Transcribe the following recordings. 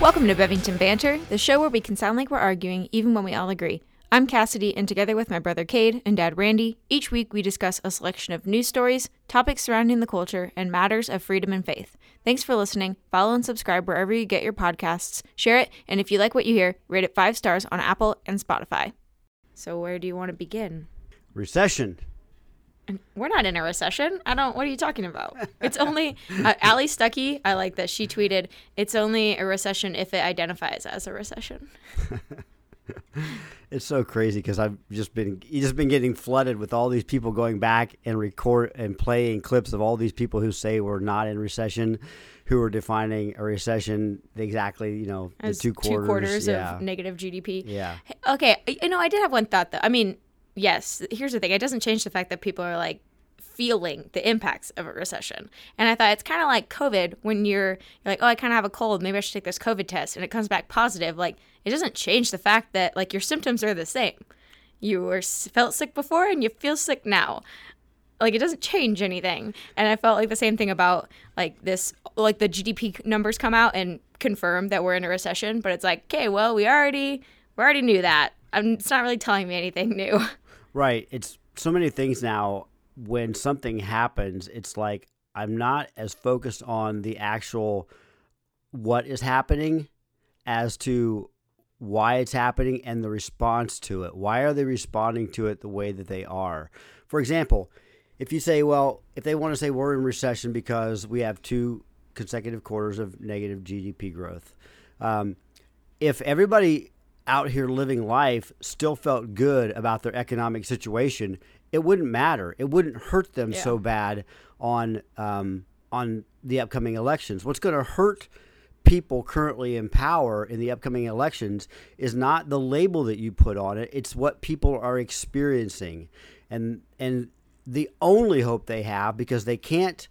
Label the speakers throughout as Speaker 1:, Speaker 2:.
Speaker 1: Welcome to Bevington Banter, the show where we can sound like we're arguing even when we all agree. I'm Cassidy, and together with my brother Cade and dad Randy, each week we discuss a selection of news stories, topics surrounding the culture, and matters of freedom and faith. Thanks for listening. Follow and subscribe wherever you get your podcasts. Share it, and if you like what you hear, rate it five stars on Apple and Spotify. So, where do you want to begin?
Speaker 2: Recession.
Speaker 1: We're not in a recession. I don't. What are you talking about? It's only uh, Allie Stuckey. I like that she tweeted. It's only a recession if it identifies as a recession.
Speaker 2: it's so crazy because I've just been just been getting flooded with all these people going back and record and playing clips of all these people who say we're not in recession, who are defining a recession exactly. You know,
Speaker 1: As
Speaker 2: the two quarters,
Speaker 1: two quarters
Speaker 2: yeah.
Speaker 1: of negative GDP.
Speaker 2: yeah.
Speaker 1: Okay, you know, I did have one thought though. I mean, yes, here's the thing. It doesn't change the fact that people are like feeling the impacts of a recession. And I thought it's kind of like COVID when you're, you're like, oh, I kind of have a cold. Maybe I should take this COVID test, and it comes back positive. Like it doesn't change the fact that like your symptoms are the same. You were felt sick before, and you feel sick now. Like it doesn't change anything. And I felt like the same thing about like this, like the GDP numbers come out and confirm that we're in a recession. But it's like, okay, well, we already we already knew that. Um, it's not really telling me anything new.
Speaker 2: Right. It's so many things now. When something happens, it's like I'm not as focused on the actual what is happening as to why it's happening and the response to it. Why are they responding to it the way that they are? For example, if you say, well, if they want to say we're in recession because we have two consecutive quarters of negative GDP growth, um, if everybody out here living life still felt good about their economic situation, it wouldn't matter. It wouldn't hurt them
Speaker 1: Yeah.
Speaker 2: so bad on um, on the upcoming elections. What's going to hurt people currently in power in the upcoming elections is not the label that you put on it. It's what people are experiencing, and and the only hope they have because they can't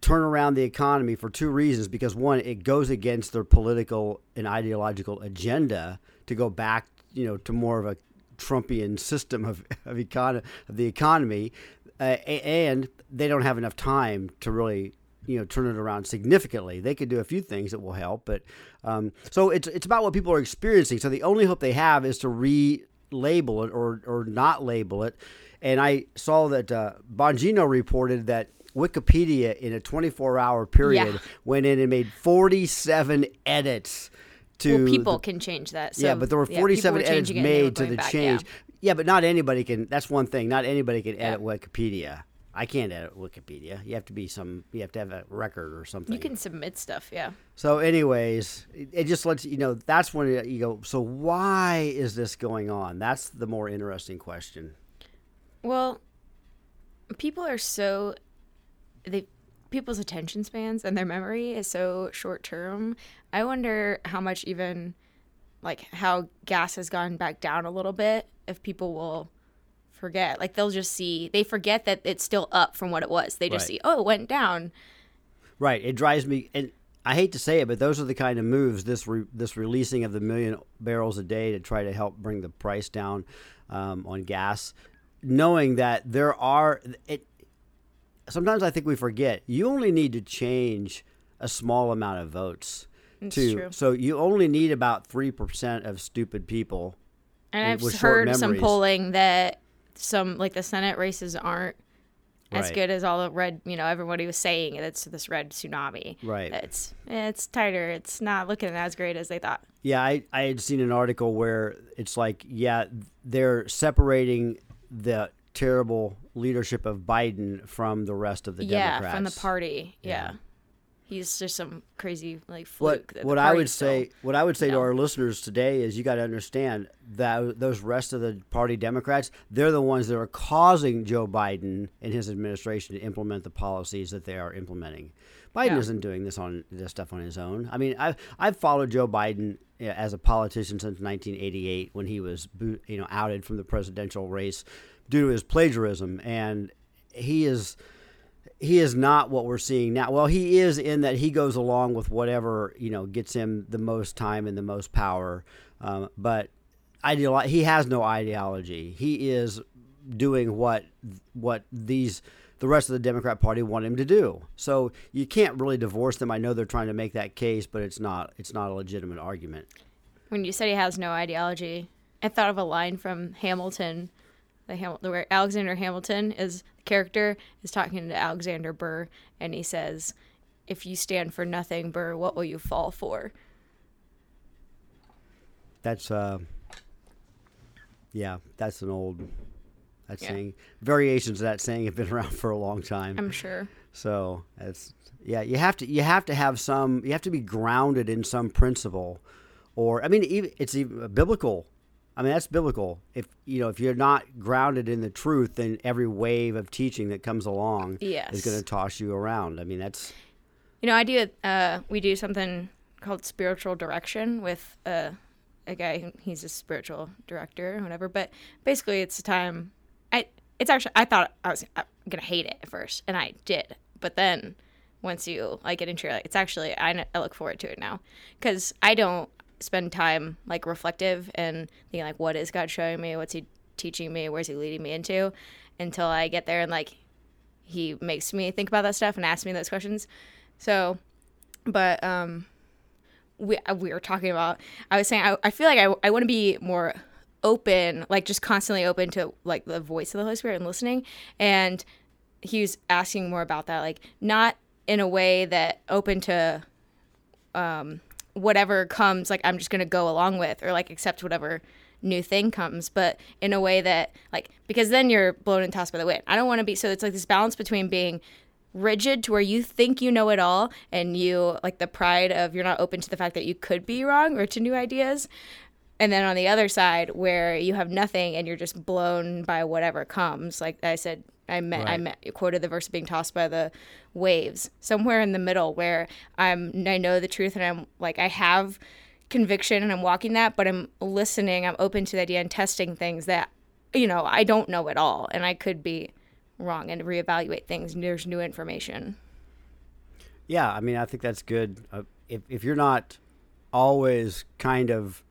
Speaker 2: turn around the economy for two reasons because one it goes against their political and ideological agenda to go back you know to more of a trumpian system of of, econ- of the economy uh, and they don't have enough time to really you know turn it around significantly. They could do a few things that will help but um, so it's it's about what people are experiencing. So the only hope they have is to relabel it or or not label it. And I saw that uh, Bongino reported that Wikipedia in a 24 hour period
Speaker 1: Yeah.
Speaker 2: went in and made 47 edits to
Speaker 1: well, people
Speaker 2: the-
Speaker 1: can change that. So,
Speaker 2: yeah, but there were 47
Speaker 1: were
Speaker 2: edits
Speaker 1: changing it and they were
Speaker 2: made to the
Speaker 1: back,
Speaker 2: change.
Speaker 1: yeah.
Speaker 2: Yeah. but not anybody can. That's one thing. Not anybody can
Speaker 1: Yeah.
Speaker 2: edit Wikipedia. I can't edit Wikipedia. You have to be some. You have to have a record or something.
Speaker 1: You can submit stuff, yeah.
Speaker 2: So, anyways, it, it just lets you know. That's when you go. So, why is this going on? That's the more interesting question.
Speaker 1: Well, people are so they people's attention spans and their memory is so short term. I wonder how much even like how gas has gone back down a little bit if people will forget. Like they'll just see they forget that it's still up from what it was. They just
Speaker 2: Right.
Speaker 1: see, "Oh, it went down."
Speaker 2: Right. It drives me, and I hate to say it, but those are the kind of moves this re, this releasing of the million barrels a day to try to help bring the price down um, on gas, knowing that there are it. Sometimes I think we forget you only need to change a small amount of votes.
Speaker 1: It's
Speaker 2: to
Speaker 1: true.
Speaker 2: so you only need about three percent of stupid people.
Speaker 1: And I've heard some polling that some like the Senate races aren't as
Speaker 2: Right.
Speaker 1: good as all the red, you know, everybody was saying it's this red tsunami.
Speaker 2: Right.
Speaker 1: It's it's tighter. It's not looking as great as they thought.
Speaker 2: Yeah, I, I had seen an article where it's like, yeah, they're separating the terrible leadership of Biden from the rest of the
Speaker 1: yeah,
Speaker 2: Democrats.
Speaker 1: from the party. Yeah.
Speaker 2: Yeah.
Speaker 1: He's just some crazy like fluke.
Speaker 2: what I would
Speaker 1: party's
Speaker 2: say what I would say to our listeners today is you got to understand that those rest of the party Democrats they're the ones that are causing Joe Biden and his administration to implement the policies that they are implementing. Biden
Speaker 1: Yeah.
Speaker 2: isn't doing this on this stuff on his own. I mean, I've I've followed Joe Biden as a politician since 1988 when he was you know outed from the presidential race due to his plagiarism, and he is he is not what we're seeing now. Well, he is in that he goes along with whatever you know gets him the most time and the most power. Um, but ideolo- he has no ideology. He is doing what what these the rest of the Democrat Party want him to do. So you can't really divorce them. I know they're trying to make that case, but it's not it's not a legitimate argument.
Speaker 1: When you said he has no ideology, I thought of a line from Hamilton, the where Alexander Hamilton is the character is talking to Alexander Burr, and he says, "If you stand for nothing, Burr, what will you fall for?"
Speaker 2: That's uh, yeah, that's an old that
Speaker 1: Yeah.
Speaker 2: saying. Variations of that saying have been around for a long time.
Speaker 1: I'm sure.
Speaker 2: So it's yeah, you have to you have to have some you have to be grounded in some principle, or I mean, even, it's even biblical. I mean, that's biblical. If you know, if you're not grounded in the truth, then every wave of teaching that comes along
Speaker 1: yes.
Speaker 2: is going to toss you around. I mean, that's
Speaker 1: You know, I do. Uh, we do something called spiritual direction with uh, a guy. He's a spiritual director or whatever. But basically, it's a time. I. It's actually. I thought I was gonna hate it at first, and I did. But then, once you like get into it, it's actually. I, I look forward to it now, because I don't spend time like reflective and thinking like, what is God showing me? What's He teaching me? Where's He leading me into? Until I get there and like he makes me think about that stuff and asks me those questions. So, but um, we uh, we were talking about. I was saying I, I feel like I I want to be more open, like just constantly open to like the voice of the Holy Spirit and listening. And he was asking more about that, like not in a way that open to um whatever comes like i'm just going to go along with or like accept whatever new thing comes. But in a way that like because then you're blown and tossed by the wind. I don't want to be so it's like this balance between being rigid to where you think you know it all and you like the pride of you're not open to the fact that you could be wrong or to new ideas. And then on the other side where you have nothing and you're just blown by whatever comes like i said i meant i
Speaker 2: Right.
Speaker 1: meant quoted the verse of being tossed by the waves somewhere in the middle where i'm i know the truth and i'm like i have conviction and i'm walking that but i'm listening i'm open to the idea and testing things that you know i don't know at all and i could be wrong and reevaluate things there's new information
Speaker 2: Yeah, I mean, I think that's good. Uh, if if you're not always kind of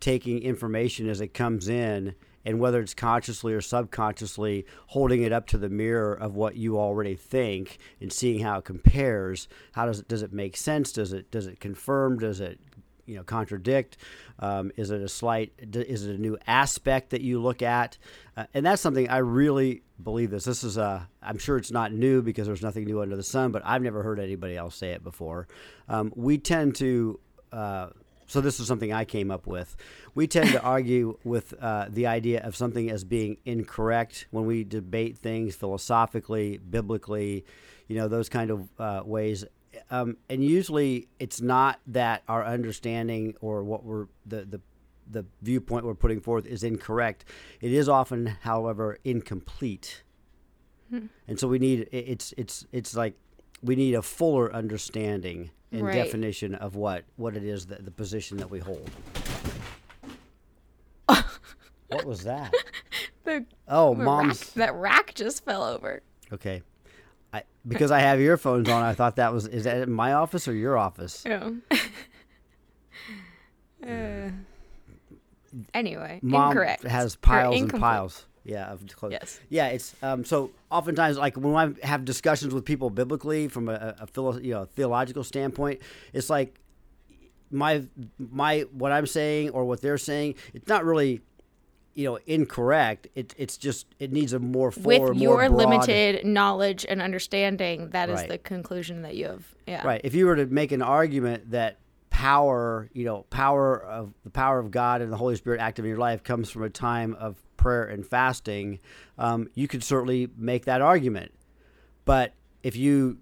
Speaker 2: taking information as it comes in, and whether it's consciously or subconsciously holding it up to the mirror of what you already think and seeing how it compares, how does it does it make sense? Does it does it confirm? Does it you know contradict? Um, is it a slight? Is it a new aspect that you look at? Uh, and that's something I really believe. This. This is a. I'm sure it's not new because there's nothing new under the sun. But I've never heard anybody else say it before. Um, we tend to. Uh, so this is something I came up with. We tend to argue with uh, the idea of something as being incorrect when we debate things philosophically, biblically, you know, those kind of uh, ways. Um, and usually, it's not that our understanding or what we're the the the viewpoint we're putting forth is incorrect. It is often, however, incomplete. And so we need it's it's it's like we need a fuller understanding and
Speaker 1: Right.
Speaker 2: definition of what what it is that the position that we hold. what was that?
Speaker 1: the,
Speaker 2: Oh,
Speaker 1: the
Speaker 2: mom's
Speaker 1: rack, that rack just fell over
Speaker 2: okay. I because I have earphones on, I thought that was is that my office or your office?
Speaker 1: Yeah. uh, anyway,
Speaker 2: Mom
Speaker 1: incorrect.
Speaker 2: has piles and piles. Yeah, of clothes.
Speaker 1: Yes.
Speaker 2: Yeah, it's um, so oftentimes like when I have discussions with people biblically from a, a philo- you know theological standpoint, it's like my my what I'm saying or what they're saying, it's not really you know incorrect. It, it's just it needs a more fuller,
Speaker 1: With your
Speaker 2: broad-
Speaker 1: limited knowledge and understanding, that is
Speaker 2: Right.
Speaker 1: the conclusion that you have. Yeah.
Speaker 2: Right. If you were to make an argument that power, you know, power of the power of God and the Holy Spirit active in your life comes from a time of prayer and fasting, um, you could certainly make that argument. But if you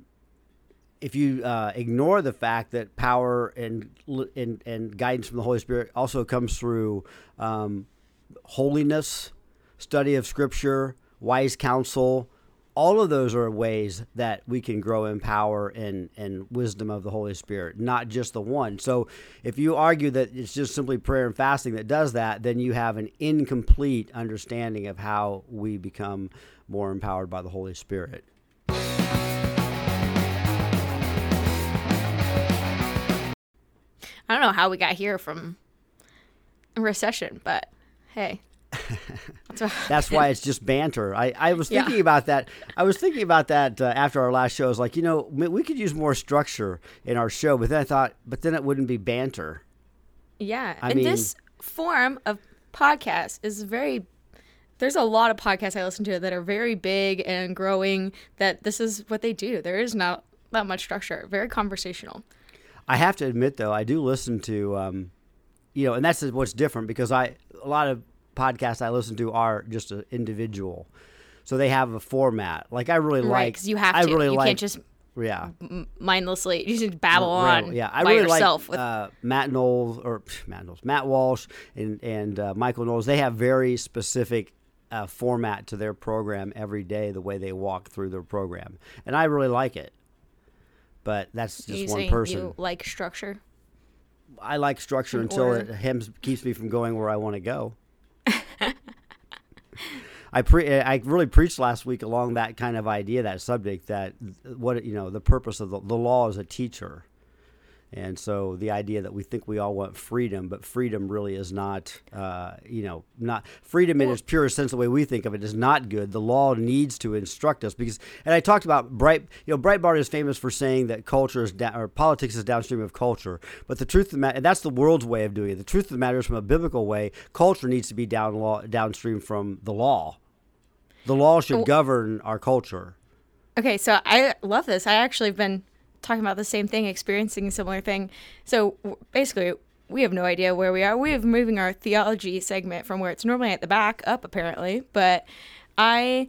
Speaker 2: if you uh, ignore the fact that power and, and and guidance from the Holy Spirit also comes through um, holiness, study of Scripture, wise counsel, all of those are ways that we can grow in power and, and wisdom of the Holy Spirit, not just the one. So if you argue that it's just simply prayer and fasting that does that, then you have an incomplete understanding of how we become more empowered by the Holy Spirit.
Speaker 1: I don't know how we got here from recession, but hey,
Speaker 2: That's why it's just banter. I, I was
Speaker 1: Yeah.
Speaker 2: thinking about that. I was thinking about that uh, after our last show. I was like, you know, we we could use more structure in our show, but then I thought, but then it wouldn't be banter.
Speaker 1: Yeah.
Speaker 2: I
Speaker 1: and
Speaker 2: mean-
Speaker 1: this form of podcast is very there's a lot of podcasts I listen to that are very big and growing that this is what they do. There is not that much structure. Very conversational.
Speaker 2: I have to admit, though, I do listen to, um, you know, and that's what's different because I a lot of podcasts I listen to are just an individual, so they have a format. Like I really
Speaker 1: right.
Speaker 2: like,
Speaker 1: Because you have
Speaker 2: I
Speaker 1: to.
Speaker 2: really
Speaker 1: you
Speaker 2: like,
Speaker 1: can't just
Speaker 2: yeah,
Speaker 1: m- mindlessly you just babble
Speaker 2: Right,
Speaker 1: on
Speaker 2: Yeah, I
Speaker 1: by
Speaker 2: really
Speaker 1: yourself
Speaker 2: like
Speaker 1: with
Speaker 2: uh, Matt Knowles or pff, Matt Knowles, Matt Walsh, and and uh, Michael Knowles. They have very specific uh, format to their program every day, the way they walk through their program, and I really like it. But that's just one person.
Speaker 1: you like structure.
Speaker 2: I like structure
Speaker 1: in
Speaker 2: until
Speaker 1: order.
Speaker 2: it hems, keeps me from going where I want to go. I pre- I really preached last week along that kind of idea, that subject, that what you know, the purpose of the, the law is a teacher, and so the idea that we think we all want freedom, but freedom really is not, uh, you know, not freedom in its purest sense. The way we think of it is not good. The law needs to instruct us because, and I talked about Bright, you know, Breitbart is famous for saying that culture is or politics is downstream of culture, but the truth of the matter, and that's the world's way of doing it. The truth of the matter is, from a biblical way, culture needs to be down law, downstream from the law. The law should govern our culture.
Speaker 1: Okay, so I love this. I actually have been talking about the same thing, experiencing a similar thing. So basically, we have no idea where we are. We have moving our theology segment from where it's normally at the back up, apparently. But I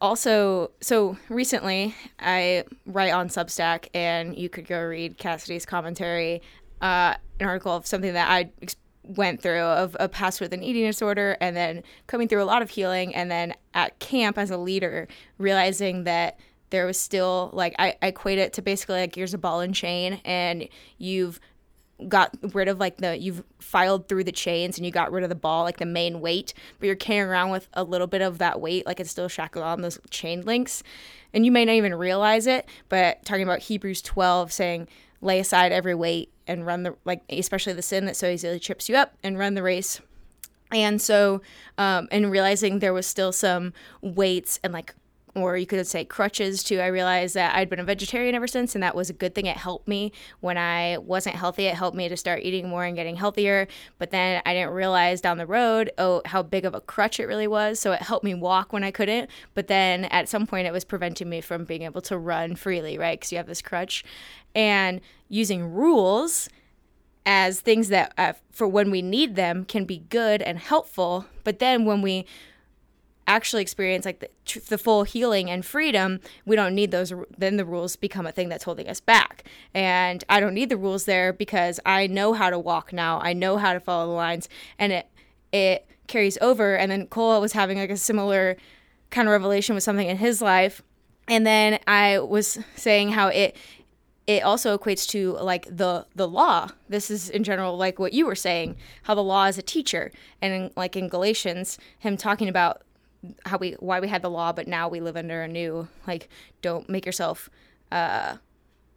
Speaker 1: also so recently I write on Substack, and you could go read Cassidy's commentary, uh, an article of something that I ex- went through of a past with an eating disorder, and then coming through a lot of healing, and then at camp as a leader, realizing that there was still like I, I equate it to basically like here's a ball and chain, and you've got rid of like the you've filed through the chains and you got rid of the ball like the main weight but you're carrying around with a little bit of that weight like it's still shackled on those chain links. And you may not even realize it but talking about hebrews 12 saying lay aside every weight and run the like especially the sin that so easily trips you up and run the race. And so um, and realizing there was still some weights and like or you could say crutches too i realized that i'd been a vegetarian ever since and that was a good thing. It helped me. When i wasn't healthy it helped me to start eating more and getting healthier. But then i didn't realize down the road oh how big of a crutch it really was. So it helped me walk when i couldn't. But then at some point it was preventing me from being able to run freely right? Because you have this crutch and using rules as things that uh, for when we need them can be good and helpful. But then when we actually experience like the, the full healing and freedom we don't need those then the rules become a thing that's holding us back. And i don't need the rules there because i know how to walk now. I know how to follow the lines. And it it carries over. And then cole was having like a similar kind of revelation with something in his life. And then i was saying how it it also equates to like the the law. This is in general like what you were saying how the law is a teacher. And in, like in galatians him talking about how we why we had the law but now we live under a new like don't make yourself uh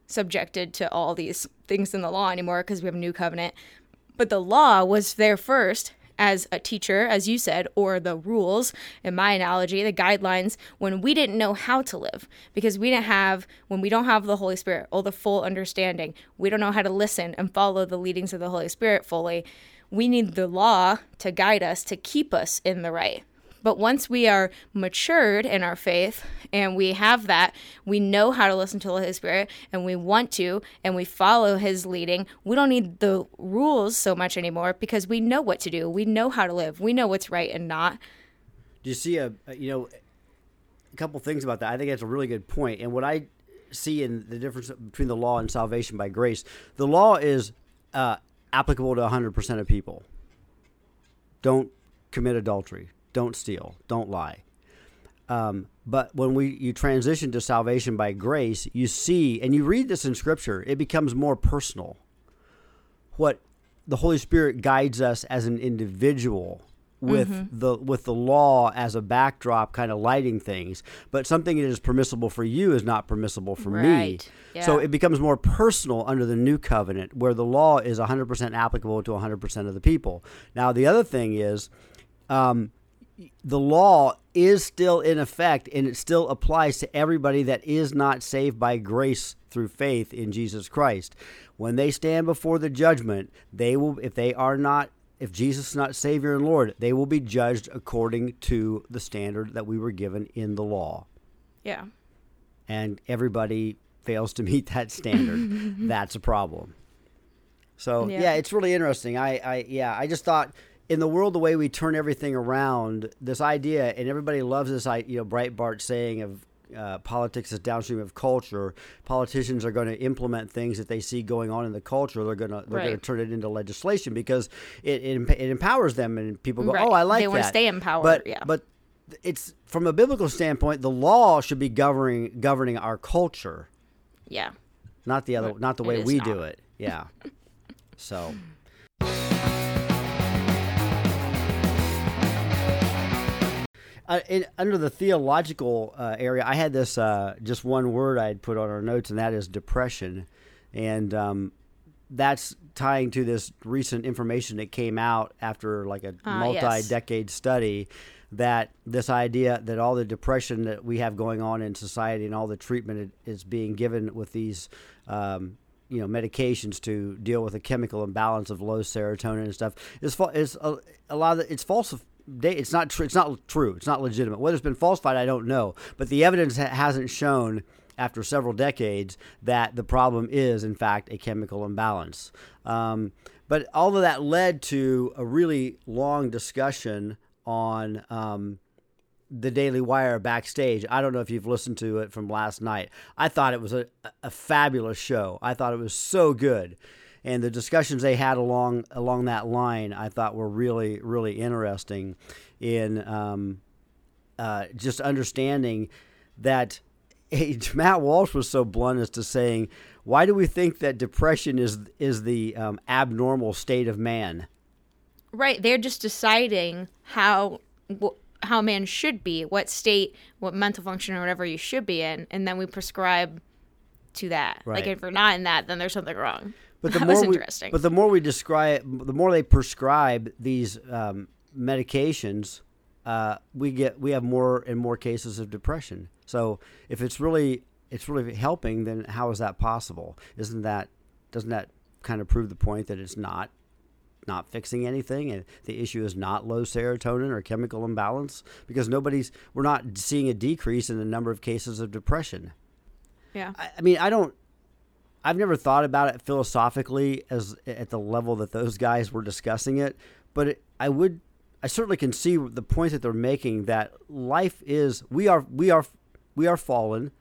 Speaker 1: subjected to all these things in the law anymore because we have a new covenant. But the law was there first as a teacher, as you said, or the rules, in my analogy, the guidelines, when we didn't know how to live. Because we didn't have, when we don't have the Holy Spirit or the full understanding, we don't know how to listen and follow the leadings of the Holy Spirit fully. We need the law to guide us, to keep us in the right. But once we are matured in our faith and we have that, we know how to listen to the Holy Spirit and we want to and we follow his leading. We don't need the rules so much anymore because we know what to do. We know how to live. We know what's right and not.
Speaker 2: Do you see a, you know a couple things about that? I think that's a really good point. And what I see in the difference between the law and salvation by grace, the law is uh, applicable to 100% of people. Don't commit adultery. Don't steal. Don't lie. Um, but when we you transition to salvation by grace, you see, and you read this in Scripture, it becomes more personal. What the Holy Spirit guides us as an individual with the with the law as a backdrop, kind of lighting things. But something that is permissible for you is not permissible for me.
Speaker 1: Right.
Speaker 2: So it becomes more personal under the new covenant, where the law is 100% applicable to 100% of the people. Now, the other thing is, um, the law is still in effect and it still applies to everybody that is not saved by grace through faith in Jesus Christ. When they stand before the judgment, they will if they are not if Jesus is not Savior and Lord, they will be judged according to the standard that we were given in the law.
Speaker 1: Yeah.
Speaker 2: And everybody fails to meet that standard. That's a problem. So yeah.
Speaker 1: Yeah.
Speaker 2: it's really interesting. I, I yeah, I just thought in the world the way we turn everything around, this idea and everybody loves this you know Breitbart saying of uh, politics is downstream of culture. Politicians are going to implement things that they see going on in the culture. They're going to they're going to turn it into legislation because it, it it empowers them and people go,
Speaker 1: Right.
Speaker 2: oh, I like
Speaker 1: They
Speaker 2: that.
Speaker 1: wanna stay empowered,
Speaker 2: But
Speaker 1: yeah.
Speaker 2: but it's from a biblical standpoint, the law should be governing governing our culture
Speaker 1: Yeah.
Speaker 2: not the other not the way we
Speaker 1: not.
Speaker 2: do it yeah so uh, in, under the theological uh, area i had this uh, just one word i had put on our notes and that is depression. And um, that's tying to this recent information that came out after like a
Speaker 1: Ah,
Speaker 2: multi-decade study that this idea that all the depression that we have going on in society and all the treatment is being given with these um, you know medications to deal with a chemical imbalance of low serotonin and stuff is is a, a lot of the, it's false it's not true it's not true it's not legitimate whether it's been falsified i don't know but the evidence ha- hasn't shown after several decades that the problem is in fact a chemical imbalance um, but all of that led to a really long discussion on um, the Daily Wire backstage. I don't know if you've listened to it from last night. I thought it was a, a fabulous show. I thought it was so good. And the discussions they had along along that line, I thought were really, really interesting in um, uh, just understanding that hey, Matt Walsh was so blunt as to saying, "Why do we think that depression is is the um, abnormal state of man?"
Speaker 1: Right. They're just deciding how wh- how man should be, what state, what mental function or whatever you should be in, and then we prescribe to that. Like if you're not in that, then there's something wrong.
Speaker 2: But the
Speaker 1: that
Speaker 2: more
Speaker 1: was
Speaker 2: we, but the more we describe, the more they prescribe these um, medications, uh, we get we have more and more cases of depression. So if it's really it's really helping, then how is that possible? Isn't that doesn't that kind of prove the point that it's not not fixing anything and the issue is not low serotonin or chemical imbalance because nobody's we're not seeing a decrease in the number of cases of depression.
Speaker 1: yeah.
Speaker 2: I, I mean, I don't. I've never thought about it philosophically as at the level that those guys were discussing it, but it, I would. I certainly can see the point that they're making that life is we are we are we are fallen,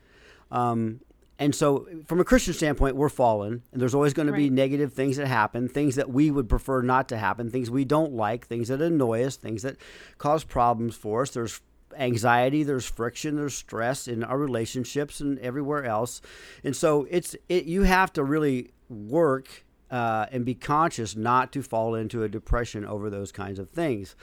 Speaker 2: um, and so from a Christian standpoint, we're fallen, and there's always going to be negative things that happen, things that we would prefer not to happen, things we don't like, things that annoy us, things that cause problems for us. There's anxiety, there's friction, there's stress in our relationships and everywhere else, and so it's it. You have to really work uh, and be conscious not to fall into a depression over those kinds of things.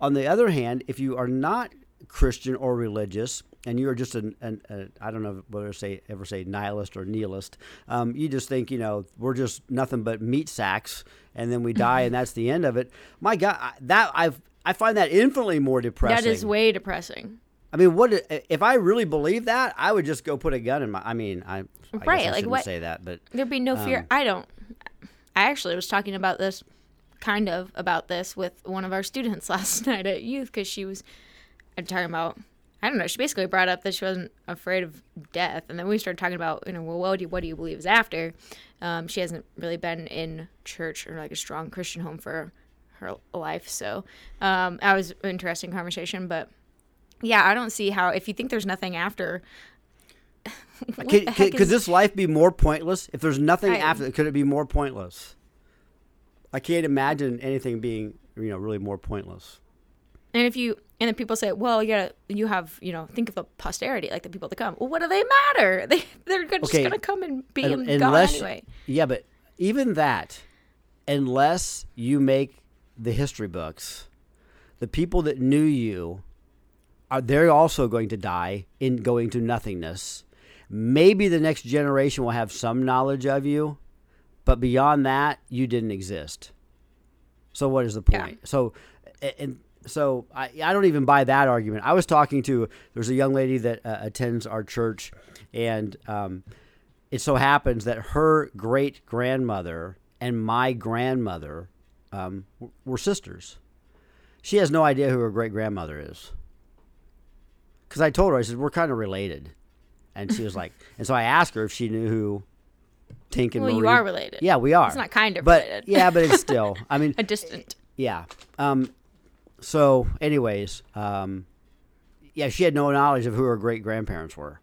Speaker 2: On the other hand, if you are not Christian or religious, and you are just an, an I don't know whether to say ever say nihilist or nihilist, um, you just think you know we're just nothing but meat sacks, and then we die, and that's the end of it. My God, that I've I find that infinitely more depressing.
Speaker 1: That is way depressing.
Speaker 2: I mean, what if I really believe that? I would just go put a gun in my. I mean, I, I
Speaker 1: Right,
Speaker 2: I
Speaker 1: like
Speaker 2: shouldn't
Speaker 1: what-
Speaker 2: say that, but
Speaker 1: There'd be no fear.
Speaker 2: Um,
Speaker 1: I don't. I actually was talking about this, kind of about this with one of our students last night at youth because she was I'm talking about. I don't know. She basically brought up that she wasn't afraid of death, and then we started talking about, you know, well, what do you, what do you believe is after? Um, she hasn't really been in church or like a strong Christian home for her life, so um, that was an interesting conversation. But yeah, I don't see how if you think there's nothing after.
Speaker 2: Could, could,
Speaker 1: heck
Speaker 2: could this life be more pointless if there's nothing
Speaker 1: I-
Speaker 2: after? Could it be more pointless? I can't imagine anything being you know really more pointless.
Speaker 1: And if you and then people say, well, you gotta, you have, you know, think of the posterity, like the people to come. Well, what do they matter? They they're just
Speaker 2: Okay,
Speaker 1: gonna come and be and gone anyway.
Speaker 2: yeah, but even that, unless you make the history books, the people that knew you are they're also going to die in going to nothingness. Maybe the next generation will have some knowledge of you, but beyond that, you didn't exist. So what is the
Speaker 1: Yeah.
Speaker 2: point? So, and so I, I don't even buy that argument. I was talking to there's a young lady that uh, attends our church, and um, it so happens that her great grandmother and my grandmother um, were sisters. She has no idea who her great grandmother is. Because I told her, I said, we're kind of related. And she was like, and so I asked her if she knew who Tink and
Speaker 1: Well, you are related.
Speaker 2: Yeah, we are.
Speaker 1: It's not kind of
Speaker 2: but
Speaker 1: related.
Speaker 2: yeah, but it's still. I mean,
Speaker 1: a distant.
Speaker 2: yeah. Um, so, anyways, um, yeah, she had no knowledge of who her great grandparents were.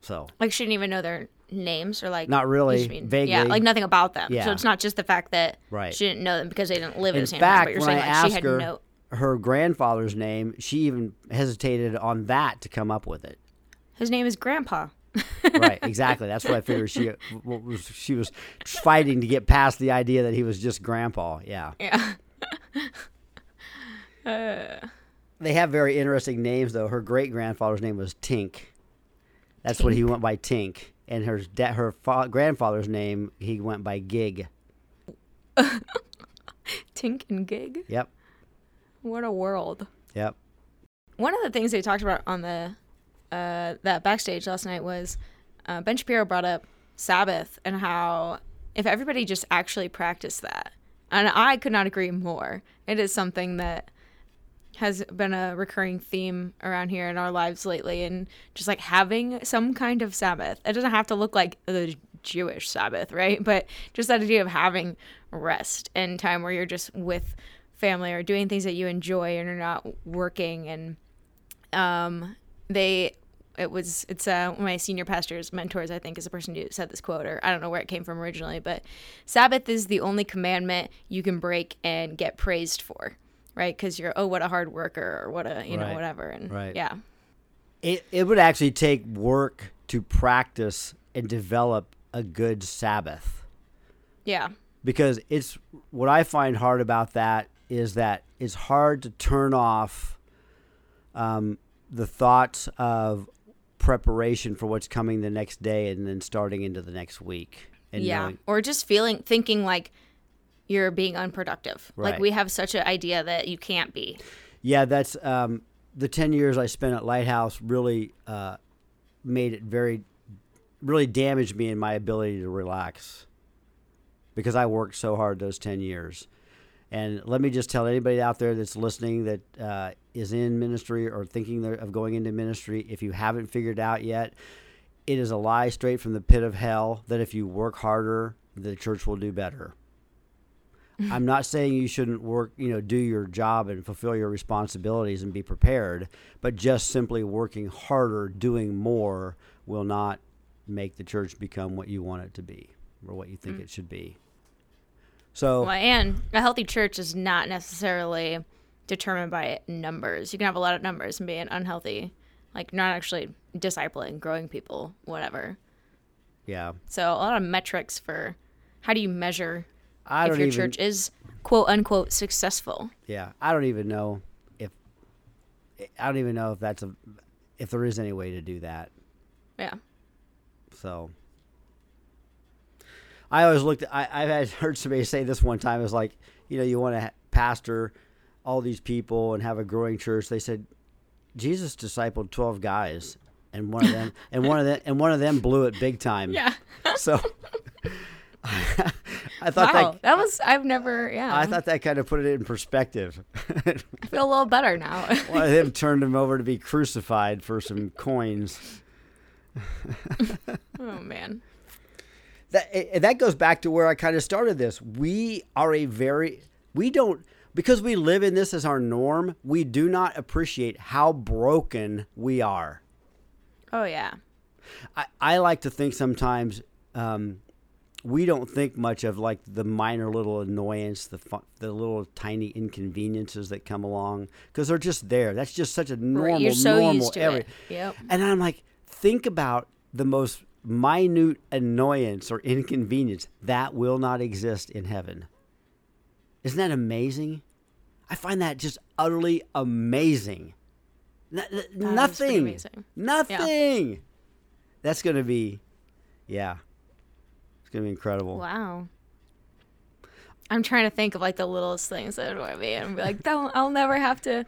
Speaker 2: So,
Speaker 1: Like she didn't even know their names or like
Speaker 2: Not really, vaguely.
Speaker 1: Yeah, like nothing about them.
Speaker 2: Yeah.
Speaker 1: So it's not just the fact that
Speaker 2: Right.
Speaker 1: she didn't know them because they didn't live in
Speaker 2: in
Speaker 1: the same but you're
Speaker 2: when
Speaker 1: saying
Speaker 2: I
Speaker 1: like she had
Speaker 2: her
Speaker 1: no
Speaker 2: her grandfather's name, she even hesitated on that to come up with it.
Speaker 1: his name is Grandpa.
Speaker 2: right, exactly. That's what I figured. She was she was fighting to get past the idea that he was just grandpa. Yeah,
Speaker 1: Yeah.
Speaker 2: they have very interesting names though. Her great grandfather's name was Tink. That's what he went by Tink, and her da- her fa- grandfather's name he went by Gig.
Speaker 1: Tink and Gig.
Speaker 2: Yep,
Speaker 1: What a world.
Speaker 2: yep.
Speaker 1: One of the things they talked about on the uh, that backstage last night was uh, Ben Shapiro brought up Sabbath and how if everybody just actually practiced that, and I could not agree more. It is something that has been a recurring theme around here in our lives lately, and just like having some kind of Sabbath. It doesn't have to look like the Jewish Sabbath, right? But just that idea of having rest and time where you're just with family or doing things that you enjoy and you're not working and um they it was it's uh my senior pastors mentors i think is the person who said this quote or i don't know where it came from originally but sabbath is the only commandment you can break and get praised for right because you're oh what a hard worker or what a you know whatever and
Speaker 2: Right.
Speaker 1: yeah
Speaker 2: It it would actually take work to practice and develop a good Sabbath.
Speaker 1: yeah
Speaker 2: because it's what I find hard about that is that it's hard to turn off um, the thoughts of preparation for what's coming the next day and then starting into the next week. And
Speaker 1: yeah
Speaker 2: knowing-
Speaker 1: or just feeling thinking like you're being unproductive like we have such an idea that you can't be
Speaker 2: yeah, that's um, the ten years I spent at Lighthouse really uh, made it very, really damaged me in my ability to relax because I worked so hard those ten years. And let me just tell anybody out there that's listening that uh, is in ministry or thinking of going into ministry, if you haven't figured out yet, it is a lie straight from the pit of hell that if you work harder, the church will do better. I'm not saying you shouldn't work, you know, do your job and fulfill your responsibilities and be prepared, but just simply working harder, doing more will not make the church become what you want it to be or what you think mm. it should be. So,
Speaker 1: Well, and a healthy church is not necessarily determined by numbers. You can have a lot of numbers and be an unhealthy, like not actually discipling, growing people, whatever.
Speaker 2: yeah.
Speaker 1: So a lot of metrics for how do you measure
Speaker 2: I
Speaker 1: if
Speaker 2: don't
Speaker 1: your
Speaker 2: even
Speaker 1: church is quote unquote successful.
Speaker 2: Yeah, I don't even know if I don't even know if that's a if there is any way to do that.
Speaker 1: Yeah.
Speaker 2: So I always looked. I I've had heard somebody say this one time. It was like you know you want to pastor all these people and have a growing church. They said Jesus discipled twelve guys, and one of them and one of them and one of them blew it big time.
Speaker 1: Yeah.
Speaker 2: So I thought
Speaker 1: wow.
Speaker 2: that
Speaker 1: That was I've never yeah.
Speaker 2: I thought that kind of put it in perspective.
Speaker 1: I feel a little better now.
Speaker 2: One of them turned him over to be crucified for some coins.
Speaker 1: oh man.
Speaker 2: That eh, that goes back to where I kind of started this. We are a very we don't because we live in this as our norm. We do not appreciate how broken we are.
Speaker 1: Oh yeah.
Speaker 2: I, I like to think sometimes um, we don't think much of like the minor little annoyance, the fu- the little tiny inconveniences that come along because they're just there. That's just such a normal,
Speaker 1: Right, You're so
Speaker 2: normal
Speaker 1: used to it. Yep.
Speaker 2: And I'm like, think about the most minute annoyance or inconvenience that will not exist in heaven. Isn't that amazing? I find that just utterly amazing. No-
Speaker 1: pretty
Speaker 2: nothing.
Speaker 1: amazing.
Speaker 2: Nothing. That's going to be, yeah. To be incredible.
Speaker 1: Wow. I'm trying to think of like the littlest things that annoy me, and be like, "Don't, I'll never have to.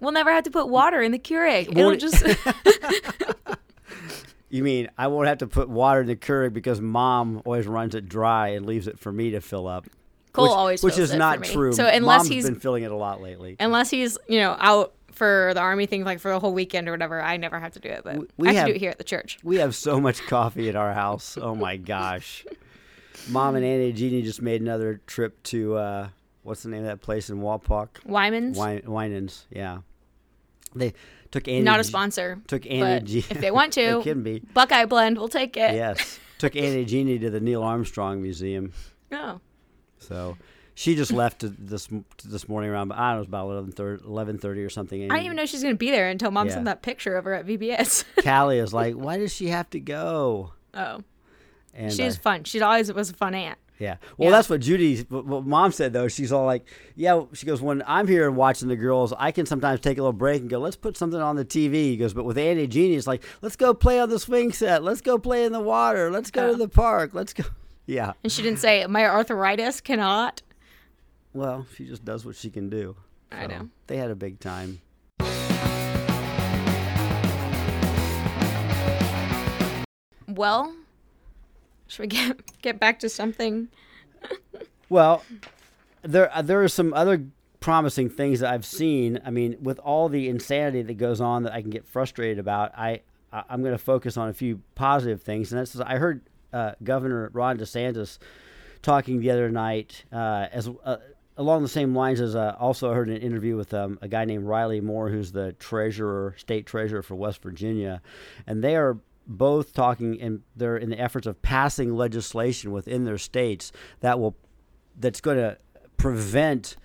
Speaker 1: We'll never have to put water in the Keurig. It'll just."
Speaker 2: You mean I won't have to put water in the Keurig because mom always runs it dry and leaves it for me to fill up?
Speaker 1: Cole
Speaker 2: which,
Speaker 1: always
Speaker 2: which
Speaker 1: fills
Speaker 2: is
Speaker 1: it
Speaker 2: not true.
Speaker 1: So unless
Speaker 2: Mom's
Speaker 1: he's
Speaker 2: been filling it a lot lately.
Speaker 1: unless he's you know out for the army thing like for the whole weekend or whatever, I never have to do it. But
Speaker 2: We-
Speaker 1: I have,
Speaker 2: have-
Speaker 1: to do it here at the church.
Speaker 2: We have so much coffee at our house. Oh my gosh. Mom and Annie Jeannie just made another trip to uh, what's the name of that place in Wapak?
Speaker 1: Wyman's
Speaker 2: Winans, yeah. They took Annie.
Speaker 1: not a sponsor,
Speaker 2: Took Annie. G-
Speaker 1: if they want to,
Speaker 2: it can be.
Speaker 1: Buckeye Blend, we'll take it.
Speaker 2: Yes. took Annie Jeannie to the Neil Armstrong Museum.
Speaker 1: Oh,
Speaker 2: So she just left this this morning around. I don't know, it was about 11:30 11:30 or something.
Speaker 1: I didn't even know she's gonna be there until Mom
Speaker 2: Yeah.
Speaker 1: sent that picture of her at VBS.
Speaker 2: Callie is like, why does she have to go?
Speaker 1: oh,
Speaker 2: And
Speaker 1: she's
Speaker 2: uh,
Speaker 1: fun. She always was a fun aunt.
Speaker 2: Yeah. Well,
Speaker 1: Yeah.
Speaker 2: that's what Judy, what what mom said though. She's all like, yeah, she goes, when I'm here and watching the girls, I can sometimes take a little break and go, let's put something on the TV. He goes, but with Annie and Jeannie, it's like, let's go play on the swing set. Let's go play in the water. Let's go
Speaker 1: Oh.
Speaker 2: to the park. Let's go. Yeah.
Speaker 1: And she didn't say my arthritis cannot.
Speaker 2: Well, she just does what she can do.
Speaker 1: I know.
Speaker 2: They had a big time.
Speaker 1: Well, should we get get back to something?
Speaker 2: Well, there uh, there are some other promising things that I've seen. I mean, with all the insanity that goes on that I can get frustrated about, I I- I'm going to focus on a few positive things. And that's I heard uh, Governor Ron DeSantis talking the other night uh, as uh, along the same lines as uh, also I heard an interview with um, a guy named Riley Moore, who's the treasurer, state treasurer for West Virginia, and they are both talking and they're in the efforts of passing legislation within their states that will that's going to prevent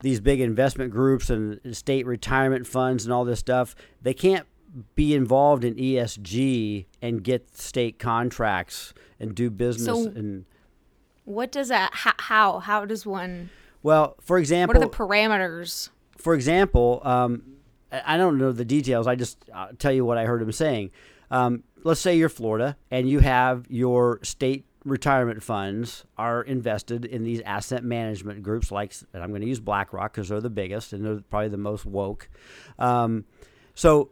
Speaker 2: these big investment groups and state retirement funds and all this stuff. They can't be involved in ESG and get state contracts and do business
Speaker 1: So-
Speaker 2: and
Speaker 1: What does that? How? How, how does one?
Speaker 2: Well, for example, What
Speaker 1: are the parameters?
Speaker 2: for example, um, I don't know the details. I just uh, tell you what I heard him saying. Um, let's say you're Florida and you have your state retirement funds are invested in these asset management groups, like and I'm going to use BlackRock because they're the biggest and they're probably the most woke. Um, so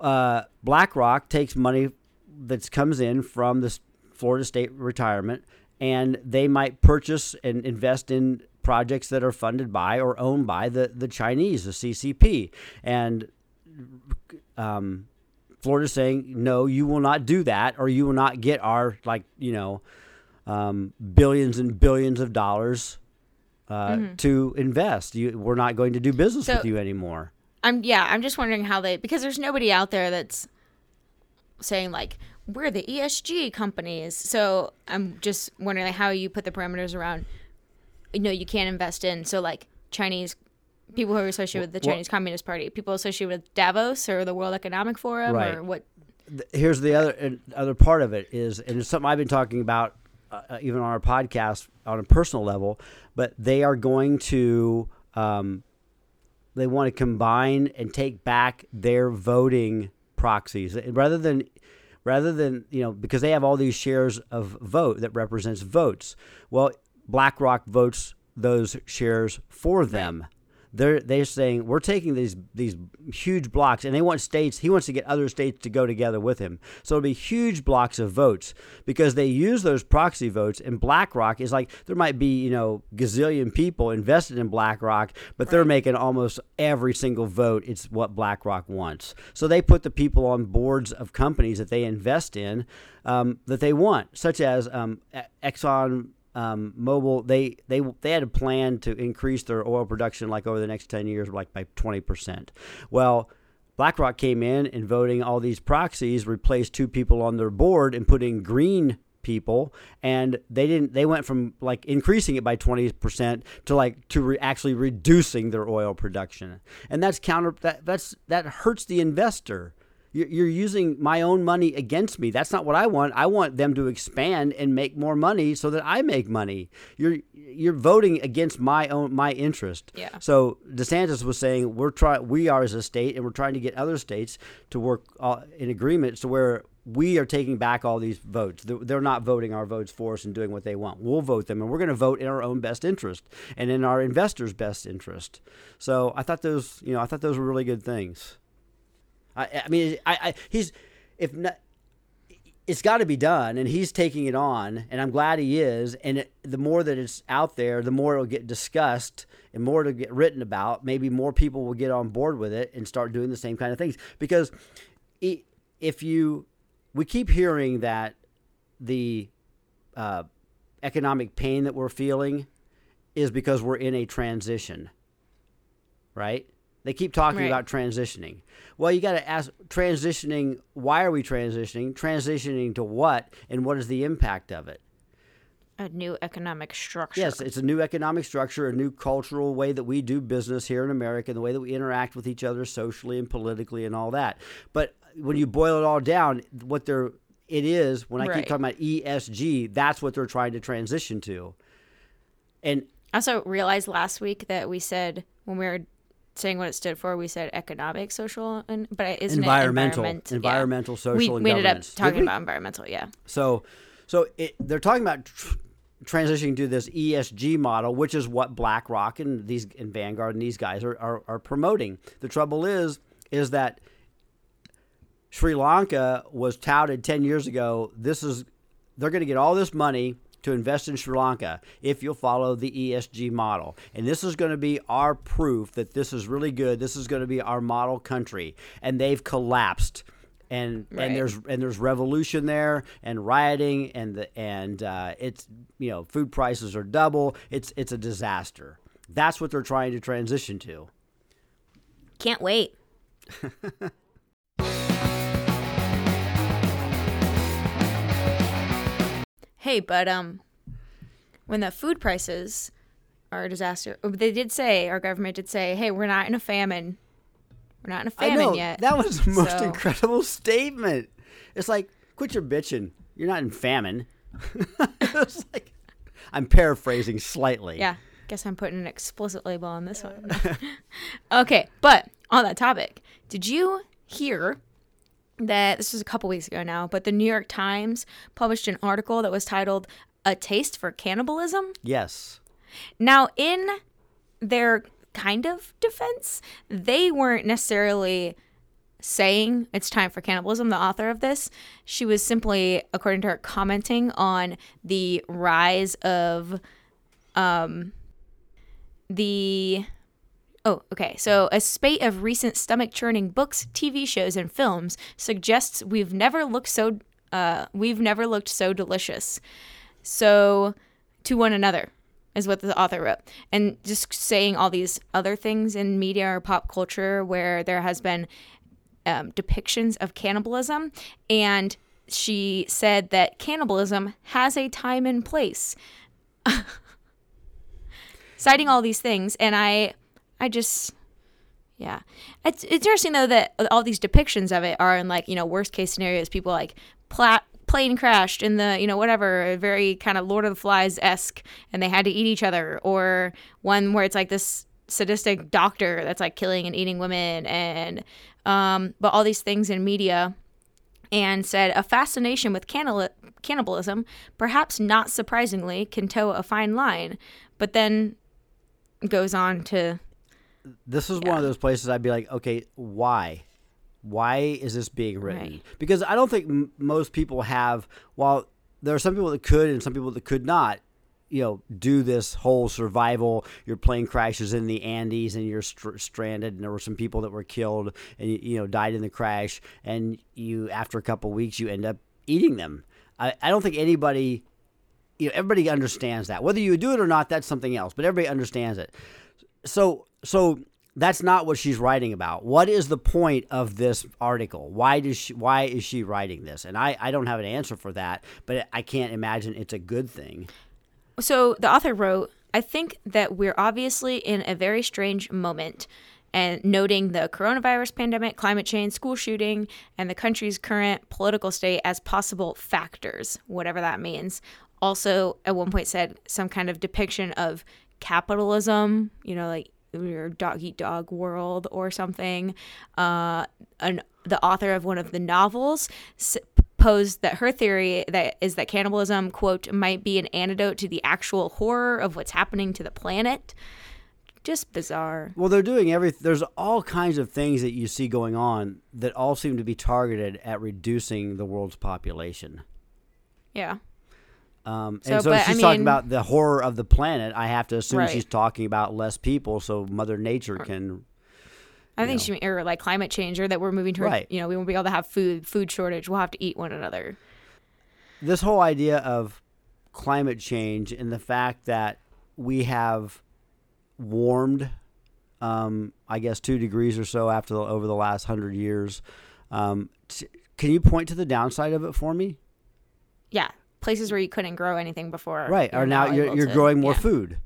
Speaker 2: uh, BlackRock takes money that comes in from the Florida State Retirement, and they might purchase and invest in projects that are funded by or owned by the, the Chinese, the CCP. And um, Florida's saying, no, you will not do that, or you will not get our, like, you know, um, billions and billions of dollars uh, to invest. You, we're not going to do business
Speaker 1: Mm-hmm. So-
Speaker 2: with you anymore.
Speaker 1: I'm yeah. I'm just wondering how they because there's nobody out there that's saying like we're the ESG companies. So I'm just wondering like, how you put the parameters around. You know, you can't invest in so like Chinese people who are associated with the
Speaker 2: Well-
Speaker 1: Chinese Communist Party, people associated with Davos or the World Economic Forum
Speaker 2: Right.
Speaker 1: or what.
Speaker 2: here's the other and other part of it is, and it's something I've been talking about uh, uh, even on our podcast on a personal level. But they are going to, um, they want to combine and take back their voting proxies rather than, rather than you know because they have all these shares of vote that represents votes. Well, BlackRock votes those shares for them. They're they're saying we're taking these these huge blocks, and they want states. He wants to get other states to go together with him. So it'll be huge blocks of votes because they use those proxy votes. And BlackRock is like there might be you know gazillion people invested in BlackRock, but they're making almost every single vote. It's what BlackRock wants. So they put the people on boards of companies that they invest in um, that they want, such as um, Exxon um, Mobil, they, they they had a plan to increase their oil production like over the next ten years, like by twenty percent. Well, BlackRock came in and voting all these proxies, replaced two people on their board and putting green people, and they didn't. They went from like increasing it by twenty percent to like to re- actually reducing their oil production, and that's counter. That that's that hurts the investor. You're, you're using my own money against me. That's not what I want. I want them to expand and make more money so that I make money. You're you're voting against my own my interest.
Speaker 1: Yeah.
Speaker 2: So DeSantis was saying we're trying we are as a state and we're trying to get other states to work uh, in agreement to where we are taking back all these votes. They're- They're not voting our votes for us and doing what they want. We'll vote them, and we're going to vote in our own best interest and in our investors' best interest. So I thought those, you know, I thought those were really good things. I, I mean, I, I he's if not, it's got to be done, and he's taking it on, and I'm glad he is. And it, the more that it's out there, the more it'll get discussed and more it'll get written about. Maybe more people will get on board with it and start doing the same kind of things. Because if you, we keep hearing that the uh, economic pain that we're feeling is because we're in a transition, right? They keep talking
Speaker 1: Right.
Speaker 2: about transitioning. Well, you got to ask transitioning, why are we transitioning? Transitioning to what? And what is the impact of it?
Speaker 1: A new economic structure.
Speaker 2: Yes, it's a new economic structure, a new cultural way that we do business here in America, the way that we interact with each other socially and politically and all that. But when you boil it all down, what they're it is when I
Speaker 1: Right.
Speaker 2: keep talking about ESG, that's what they're trying to transition to. And
Speaker 1: I also realized last week that we said when we were saying what it stood for, we said economic, social, and but it isn't
Speaker 2: environmental,
Speaker 1: it environment? Yeah.
Speaker 2: environmental, social,
Speaker 1: we,
Speaker 2: and
Speaker 1: we ended up talking about environmental. Yeah.
Speaker 2: So, so it, they're talking about tr- transitioning to this ESG model, which is what BlackRock and these and Vanguard and these guys are, are, are promoting. The trouble is, is that Sri Lanka was touted ten years ago. This is they're going to get all this money to invest in Sri Lanka if you'll follow the ESG model. And this is going to be our proof that this is really good. This is going to be our model country. And they've collapsed. And
Speaker 1: Right.
Speaker 2: and there's and there's revolution there and rioting and the and uh, it's you know food prices are double. It's it's a disaster. That's what they're trying to transition to.
Speaker 1: Can't wait. hey, but um, when the food prices are a disaster, oh, they did say our government did say, "Hey, we're not in a famine. We're not in a famine
Speaker 2: know
Speaker 1: yet."
Speaker 2: that was the most
Speaker 1: So-
Speaker 2: incredible statement. It's like quit your bitching. You're not in famine. it's like I'm paraphrasing slightly.
Speaker 1: Yeah. Guess I'm putting an explicit label on this one. okay, but on that topic, did you hear that this was a couple weeks ago now, but the New York Times published an article that was titled A Taste for Cannibalism?
Speaker 2: Yes.
Speaker 1: Now, in their kind of defense, they weren't necessarily saying it's time for cannibalism, the author of this. She was simply, according to her, commenting on the rise of um, the. Oh, okay. So, a spate of recent stomach churning books, TV shows, and films suggests we've never looked so uh, we've never looked so delicious. So, to one another is what the author wrote, and just saying all these other things in media or pop culture where there has been um, depictions of cannibalism, and she said that cannibalism has a time and place citing all these things and i i just yeah. It's, it's interesting though that all these depictions of it are in like you know worst case scenarios people like pla- plane crashed in the you know whatever very kind of lord of the flies esque and they had to eat each other or one where it's like this sadistic doctor that's like killing and eating women and um but all these things in media and said a fascination with cannibal- cannibalism, perhaps not surprisingly, can toe a fine line, but then goes on to
Speaker 2: This is one of those places I'd be like, okay, why? Why is this being written?
Speaker 1: Right.
Speaker 2: Because I don't think m- most people have. While there are some people that could and some people that could not, you know, do this whole survival. Your plane crashes in the Andes and you're str- stranded, and there were some people that were killed and you, you know died in the crash, and you after a couple weeks you end up eating them. I, I don't think anybody you know everybody understands that whether you do it or not that's something else but everybody understands it so so that's not what she's writing about what is the point of this article why does she why is she writing this and i i don't have an answer for that but i can't imagine it's a good thing
Speaker 1: So the author wrote, I think that we're obviously in a very strange moment. and noting the coronavirus pandemic, climate change, school shooting, and the country's current political state as possible factors, whatever that means. Also, at one point, said some kind of depiction of capitalism, you know, like your dog eat dog world or something. Uh, an, the author of one of the novels s- posed that her theory that is that cannibalism quote might be an antidote to the actual horror of what's happening to the planet just bizarre
Speaker 2: Well, they're doing every. There's all kinds of things that you see going on that all seem to be targeted at reducing the world's population.
Speaker 1: yeah
Speaker 2: Um,
Speaker 1: So,
Speaker 2: and so
Speaker 1: but,
Speaker 2: she's
Speaker 1: I
Speaker 2: talking about the horror of the planet. I have to assume
Speaker 1: Right.
Speaker 2: she's talking about less people, so Mother Nature can.
Speaker 1: i think
Speaker 2: know.
Speaker 1: she or like climate change or that we're moving toward
Speaker 2: Right.
Speaker 1: you know we won't be able to have food food shortage we'll have to eat one another
Speaker 2: This whole idea of climate change and the fact that we have warmed, um, I guess, two degrees or so after the, over the last hundred years. Um, t- can you point to the downside of it for me?
Speaker 1: yeah places where you couldn't grow anything before
Speaker 2: Right. Or now you're, you're
Speaker 1: to-
Speaker 2: growing more
Speaker 1: yeah.
Speaker 2: food,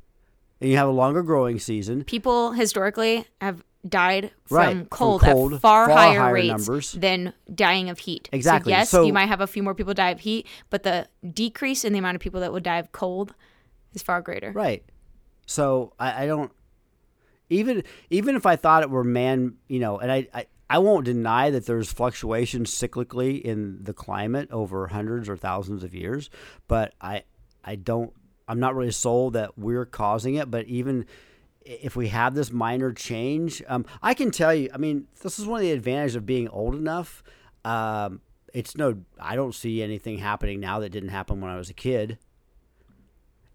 Speaker 2: and you have a longer growing season.
Speaker 1: people historically have died from
Speaker 2: Right, from
Speaker 1: cold,
Speaker 2: cold,
Speaker 1: at far,
Speaker 2: far
Speaker 1: higher,
Speaker 2: higher
Speaker 1: rates
Speaker 2: numbers.
Speaker 1: than dying of heat.
Speaker 2: Exactly.
Speaker 1: So yes,
Speaker 2: So-
Speaker 1: you might have a few more people die of heat, but the decrease in the amount of people that would die of cold is far greater.
Speaker 2: Right. So I, I don't even even if I thought it were man, you know, and I, I I won't deny that there's fluctuations cyclically in the climate over hundreds or thousands of years, but I I don't I'm not really sold that we're causing it, but even if we have this minor change, um, I can tell you. I mean, this is one of the advantages of being old enough. Um, it's no, I don't see anything happening now that didn't happen when I was a kid.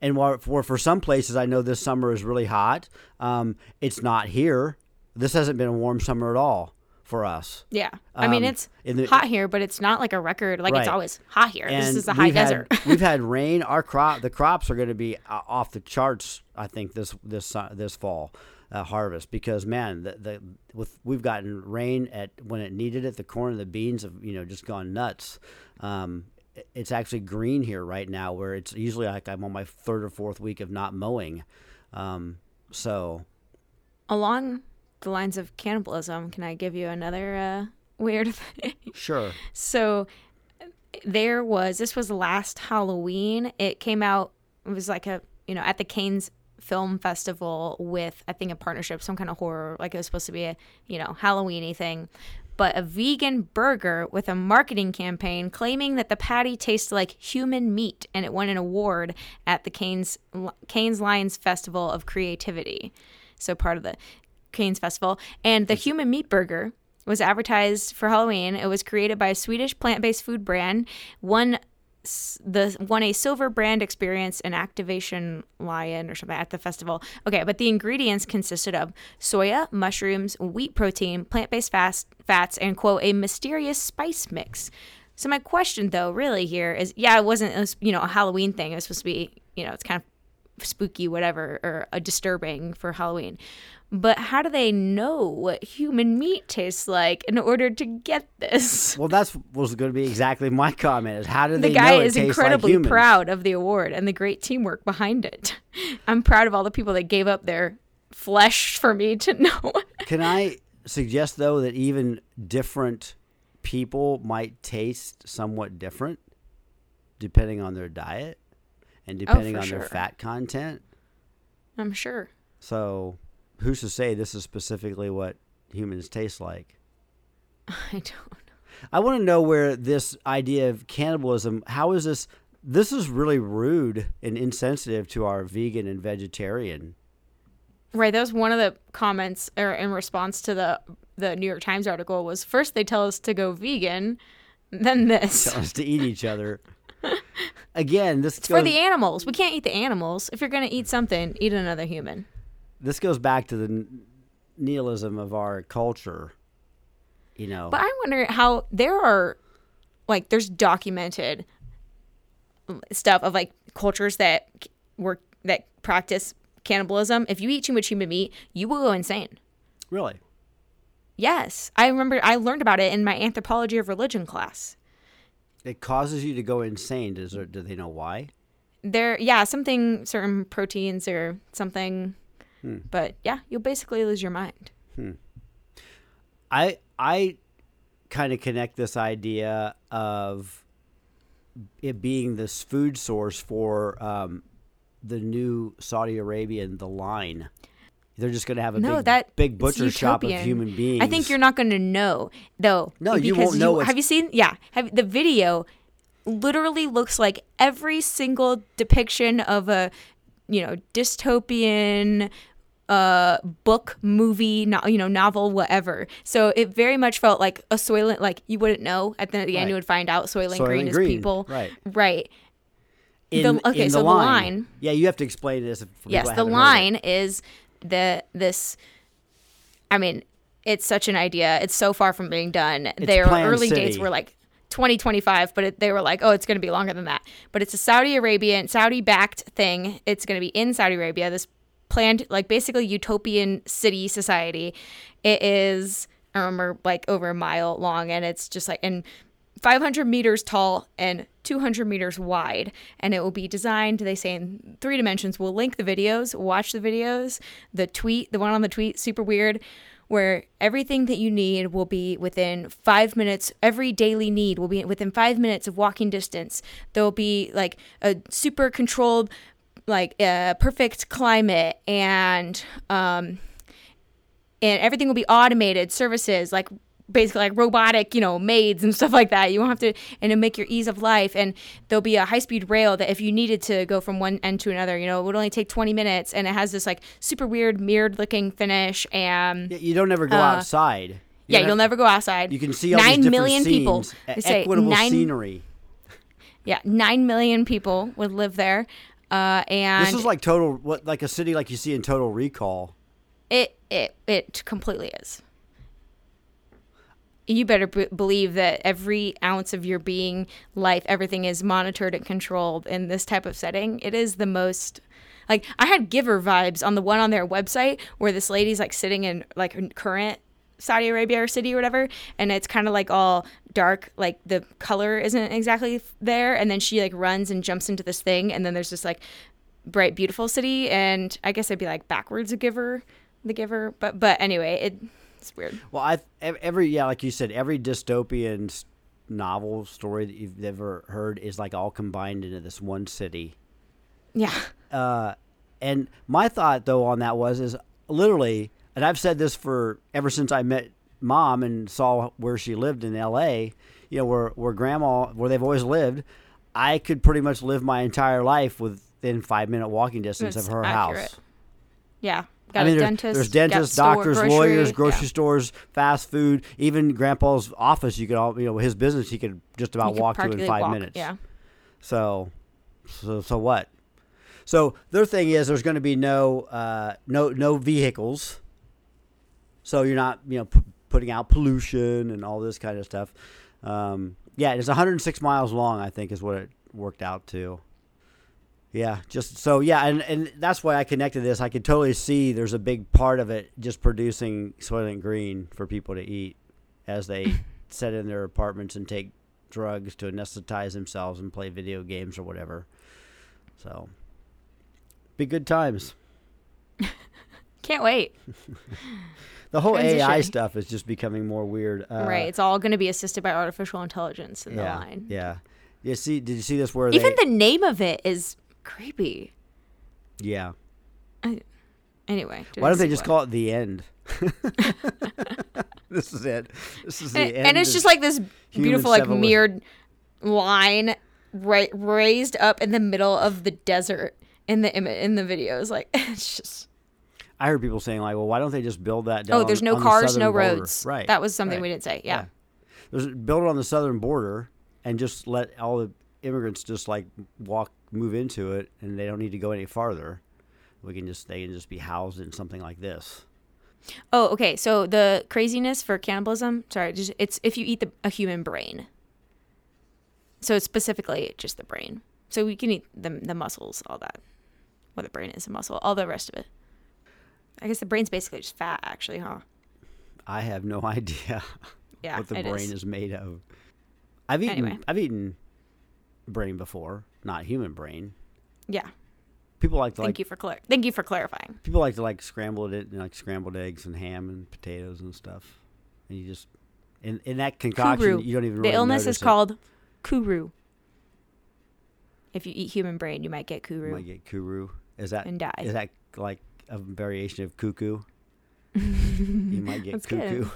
Speaker 2: And while for for some places, I know this summer is really hot. Um, it's not here. This hasn't been a warm summer at all for us.
Speaker 1: Yeah. I mean,
Speaker 2: Um,
Speaker 1: it's
Speaker 2: the-
Speaker 1: hot here, but it's not like a record. Like it's always hot here. this is a high
Speaker 2: had-
Speaker 1: desert.
Speaker 2: we've had rain. Our crop, the crops are going to be uh, off the charts. I think this this uh, this fall uh, harvest because man, the, the with we've gotten rain at when it needed it. The corn and the beans have you know just gone nuts. Um, it's actually green here right now, where it's usually like I'm on my third or fourth week of not mowing. Um, so
Speaker 1: Along the lines of cannibalism, can I give you another uh, weird thing?
Speaker 2: sure,
Speaker 1: So there was this was last Halloween. It came out. It was like a you know at the Cannes Film Festival with I think a partnership, some kind of horror. Like it was supposed to be a you know Halloweeny thing, but a vegan burger with a marketing campaign claiming that the patty tastes like human meat, and it won an award at the Cannes Cannes Lions Festival of Creativity. So part of the Cannes Festival, and the human meat burger was advertised for Halloween. It was created by a Swedish plant-based food brand. one the won a silver brand experience and activation lion or something at the festival. Okay, but the ingredients consisted of soya, mushrooms, wheat protein, plant-based fast fats, and quote a mysterious spice mix. So my question though, really here is, yeah, it wasn't it was, you know a Halloween thing. It was supposed to be you know it's kind of spooky, whatever, or a disturbing for Halloween. But how do they know what human meat tastes like in order to get this?
Speaker 2: well, that's was going to be exactly my comment. Is how do
Speaker 1: The
Speaker 2: they
Speaker 1: guy
Speaker 2: know it
Speaker 1: is
Speaker 2: tastes like
Speaker 1: incredibly
Speaker 2: humans?
Speaker 1: proud of the award and the great teamwork behind it. I'm proud of all the people that gave up their flesh for me to know.
Speaker 2: Can I suggest though that even different people might taste somewhat different depending on their diet and oh, depending
Speaker 1: Oh,
Speaker 2: on their fat content?
Speaker 1: I'm sure.
Speaker 2: So, who's to say this is specifically what humans taste like?
Speaker 1: I don't. know.
Speaker 2: I want to know where this idea of cannibalism, how is this this is really rude and insensitive to our vegan and vegetarian.
Speaker 1: Right, that was one of the comments or in response to the the New York Times article was first they tell us to go vegan, then this.
Speaker 2: Tell us to eat each other. Again, this
Speaker 1: It's for the animals. We can't eat the animals. If you're going to eat something, eat another human.
Speaker 2: This goes back to the nihilism of our culture. You know,
Speaker 1: But I wonder how there are like there's documented stuff of like cultures that work that practice cannibalism. If you eat too much human meat, you will go insane.
Speaker 2: really.
Speaker 1: Yes, I remember I learned about it in my anthropology of religion class.
Speaker 2: It causes you to go insane. Does there, do they know why?
Speaker 1: There, yeah, something certain proteins or something. But yeah, you'll basically lose your mind.
Speaker 2: I I kind of connect this idea of it being this food source for um, the new Saudi Arabian, the line. They're just going to have a
Speaker 1: No,
Speaker 2: big,
Speaker 1: that
Speaker 2: big butcher shop of human beings.
Speaker 1: I think you're not going to know though.
Speaker 2: No, you won't know what's-
Speaker 1: have you seen? Yeah, have the video? Literally looks like every single depiction of a, you know, dystopian uh book movie no, you know novel whatever so it very much felt like a soylent like you wouldn't know at the, end
Speaker 2: Right.
Speaker 1: you would find out soylent,
Speaker 2: Soylent
Speaker 1: green,
Speaker 2: Green,
Speaker 1: is people
Speaker 2: right.
Speaker 1: right
Speaker 2: in,
Speaker 1: the- okay,
Speaker 2: in
Speaker 1: so the line-
Speaker 2: Yeah, you have to explain this. For
Speaker 1: yes the
Speaker 2: haven't heard it.
Speaker 1: line is the this i mean it's such an idea it's so far from being done their
Speaker 2: Plan
Speaker 1: early
Speaker 2: City.
Speaker 1: dates were like 2025 but it, they were like oh it's going to be longer than that but it's a saudi arabian saudi backed thing it's going to be in saudi arabia this planned like basically utopian city society. It is i remember like over a mile long and it's just like and 500 meters tall and 200 meters wide. And it will be designed they say in three dimensions. We'll link the videos watch the videos the tweet the one on the tweet super weird where everything that you need will be within five minutes every daily need will be within five minutes of walking distance. There'll be like a super controlled like uh, perfect climate and um and everything will be automated services like basically like robotic you know maids and stuff like that. You won't have to and it'll make your ease of life. And there'll be a high speed rail that if you needed to go from one end to another you know it would only take 20 minutes and it has this like super weird mirrored looking finish and
Speaker 2: Yeah, you don't ever go
Speaker 1: Uh,
Speaker 2: outside.
Speaker 1: yeah
Speaker 2: don't
Speaker 1: you'll never go outside.
Speaker 2: You can see all
Speaker 1: nine million people. they say
Speaker 2: equitable
Speaker 1: nine
Speaker 2: scenery.
Speaker 1: yeah nine million people would live there uh and
Speaker 2: This is like total, what like a city like you see in Total Recall.
Speaker 1: It it it completely is. You better b- believe that every ounce of your being, life, everything is monitored and controlled in this type of setting. It is the most like I had giver vibes on the one on their website where this lady's like sitting in like current Saudi Arabia or city or whatever, and it's kind of like all dark, like the color isn't exactly there, and then she like runs and jumps into this thing, and then there's this like bright, beautiful city, and I guess it'd be like backwards a giver, the giver, but but anyway, it, it's weird.
Speaker 2: Well, I ev- every yeah, like you said, every dystopian novel story that you've ever heard is like all combined into this one city.
Speaker 1: Yeah,
Speaker 2: Uh, and my thought though on that was is literally, and I've said this for ever since I met mom and saw where she lived in L.A. You know, where where grandma where they've always lived. I could pretty much live my entire life within five minute walking distance
Speaker 1: That's
Speaker 2: of her
Speaker 1: accurate.
Speaker 2: house.
Speaker 1: yeah. Got
Speaker 2: I mean,
Speaker 1: a
Speaker 2: there's,
Speaker 1: dentist.
Speaker 2: there's dentists,
Speaker 1: store,
Speaker 2: doctors,
Speaker 1: grocery,
Speaker 2: lawyers,
Speaker 1: yeah.
Speaker 2: grocery stores, fast food, even Grandpa's office. You could all, you know, his business. He could just about walk to in five
Speaker 1: walk,
Speaker 2: minutes.
Speaker 1: Yeah.
Speaker 2: So, so, so what? So their thing is there's going to be no, uh, no, no vehicles. So you're not, you know, p- putting out pollution and all this kind of stuff. Um, yeah, it's 106 miles long. I think is what it worked out to. Yeah, just so yeah, and, and that's why I connected this. I could totally see there's a big part of it just producing Soylent Green for people to eat as they sit in their apartments and take drugs to anesthetize themselves and play video games or whatever. So, be good times.
Speaker 1: Can't wait.
Speaker 2: The whole AI stuff is just becoming more weird. Uh,
Speaker 1: right. It's all going to be assisted by artificial intelligence in
Speaker 2: Yeah.
Speaker 1: the line.
Speaker 2: Yeah. You see? Did you see this? Where
Speaker 1: Even
Speaker 2: they?
Speaker 1: the name of it is creepy.
Speaker 2: yeah.
Speaker 1: Anyway.
Speaker 2: Why don't they just call it the end? this is it. This is the
Speaker 1: and,
Speaker 2: end.
Speaker 1: and it's just like this beautiful like
Speaker 2: civilization.
Speaker 1: mirrored line right raised up in the middle of the desert in the in the videos like it's just
Speaker 2: I heard people saying like, well, why don't they just build that oh, down?
Speaker 1: oh there's no
Speaker 2: on the
Speaker 1: cars
Speaker 2: southern
Speaker 1: no
Speaker 2: border?
Speaker 1: roads
Speaker 2: Right.
Speaker 1: that was something
Speaker 2: right.
Speaker 1: we didn't say yeah,
Speaker 2: There's build it on the southern border and just let all the immigrants just like walk move into it and they don't need to go any farther. We can just they can just be housed in something like this.
Speaker 1: oh okay so the craziness for cannibalism sorry just, it's if you eat the, a human brain so it's specifically just the brain so we can eat the, the muscles all that well the brain is a muscle all the rest of it i guess the brain's basically just fat actually huh
Speaker 2: I have no idea
Speaker 1: yeah
Speaker 2: what the brain
Speaker 1: is.
Speaker 2: is. made of. I've eaten
Speaker 1: Anyway.
Speaker 2: I've eaten brain before, not human brain.
Speaker 1: yeah
Speaker 2: people like to
Speaker 1: Thank
Speaker 2: like
Speaker 1: you for clar- thank you for clarifying.
Speaker 2: people like to like scrambled it and like scrambled eggs and ham and potatoes and stuff. And you just in in that concoction
Speaker 1: Kuru.
Speaker 2: you don't even remember.
Speaker 1: The
Speaker 2: really
Speaker 1: illness is
Speaker 2: it.
Speaker 1: called kuru. If you eat human brain, you might get
Speaker 2: You
Speaker 1: kuru
Speaker 2: might get kuru. Is that
Speaker 1: and die.
Speaker 2: is that like a variation of cuckoo? you might get
Speaker 1: That's good.
Speaker 2: cuckoo.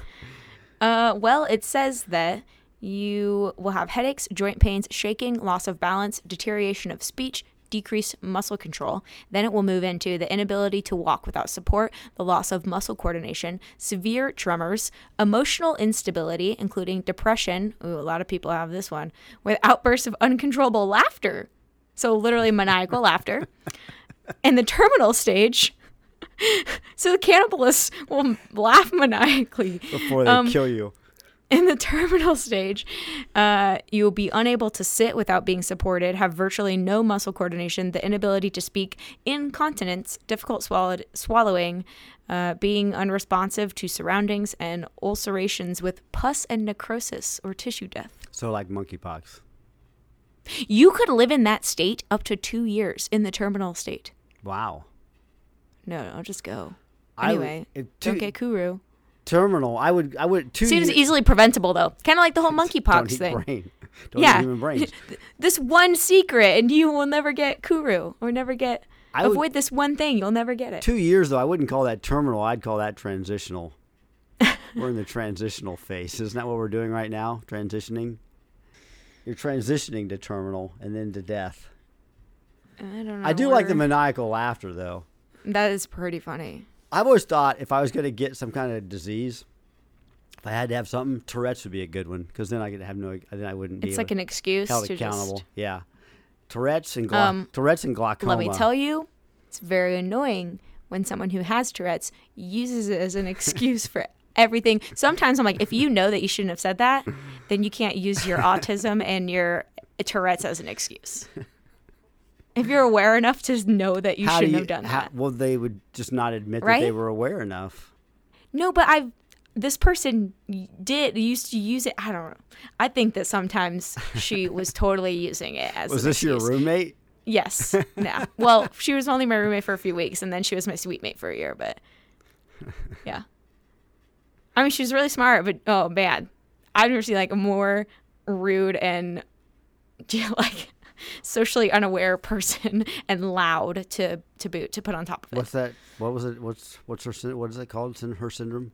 Speaker 1: Uh, well, it says that you will have headaches, joint pains, shaking, loss of balance, deterioration of speech, decreased muscle control. Then it will move into the inability to walk without support, the loss of muscle coordination, severe tremors, emotional instability, including depression. Ooh, a lot of people have this one, with outbursts of uncontrollable laughter. So, literally maniacal laughter. And the terminal stage. So the cannibalists will laugh maniacally
Speaker 2: Before they
Speaker 1: Um,
Speaker 2: kill you.
Speaker 1: in the terminal stage, uh, you will be unable to sit without being supported, have virtually no muscle coordination, the inability to speak, incontinence, difficult swallowed, swallowing, uh, being unresponsive to surroundings, and ulcerations with pus and necrosis or tissue death.
Speaker 2: So like monkeypox.
Speaker 1: You could live in that state up to two years in the terminal state.
Speaker 2: Wow.
Speaker 1: No, no, just go.
Speaker 2: I would-
Speaker 1: Anyway,
Speaker 2: if
Speaker 1: don't get kuru.
Speaker 2: terminal. I would. I would. Two
Speaker 1: Seems
Speaker 2: years-
Speaker 1: easily preventable though, kind of like the whole monkeypox thing.
Speaker 2: brain. Don't
Speaker 1: Yeah.
Speaker 2: human brains.
Speaker 1: this one secret and you will never get kuru or never get
Speaker 2: I would-
Speaker 1: avoid this one thing you'll never get it
Speaker 2: Two years though. I wouldn't call that terminal. I'd call that transitional. we're in the transitional phase. Isn't that what we're doing right now? Transitioning. You're transitioning to terminal and then to death.
Speaker 1: i don't know
Speaker 2: I do like the maniacal laughter though.
Speaker 1: That is pretty funny
Speaker 2: I've always thought if I was going to get some kind of disease, if I had to have something, Tourette's would be a good one because then I could have no. Then I wouldn't be
Speaker 1: it's like an excuse
Speaker 2: held
Speaker 1: to
Speaker 2: accountable.
Speaker 1: just
Speaker 2: Yeah, Tourette's and glau-
Speaker 1: Um,
Speaker 2: Tourette's and glaucoma.
Speaker 1: let me tell you it's very annoying when someone who has tourette's uses it as an excuse for everything sometimes i'm like if you know that you shouldn't have said that then you can't use your autism and your tourette's as an excuse if you're aware enough to know that you
Speaker 2: How
Speaker 1: shouldn't
Speaker 2: you-
Speaker 1: have done
Speaker 2: how-
Speaker 1: that
Speaker 2: Well, they would just not admit that they were aware enough.
Speaker 1: No, but I've this person did used to use it. I don't know. I think that sometimes she was totally using it as.
Speaker 2: Was this your roommate?
Speaker 1: Yes. Yeah. Well, she was only my roommate for a few weeks, and then she was my suite mate for a year. But yeah, I mean, she was really smart. But oh man, I've never seen like a more rude and like socially unaware person and loud to to boot to put on top of it.
Speaker 2: What's that? What was it? What's what's her? What is it called? It's in Her syndrome?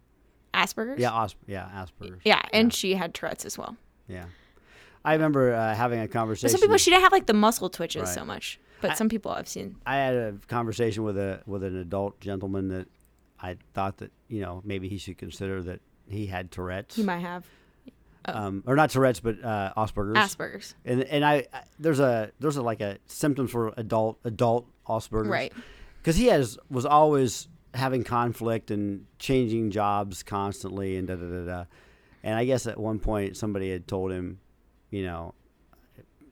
Speaker 1: Asperger's.
Speaker 2: Yeah, Os- yeah, Asperger's.
Speaker 1: Yeah, and she had Tourette's as well.
Speaker 2: yeah. I remember uh, having a
Speaker 1: But
Speaker 2: conversation.
Speaker 1: some people she didn't have like the muscle twitches
Speaker 2: Right.
Speaker 1: so much, but
Speaker 2: I-
Speaker 1: some people I've seen.
Speaker 2: I had a conversation with a with an adult gentleman that I thought that you know maybe he should consider that he had Tourette's,
Speaker 1: He might have
Speaker 2: um, or not Tourette's, but uh, Asperger's.
Speaker 1: Asperger's,
Speaker 2: and and I, I there's a there's a like a symptoms for adult adult Asperger's,
Speaker 1: right?
Speaker 2: Because he has was always having conflict and changing jobs constantly and da da da da. And I guess at one point somebody had told him, you know,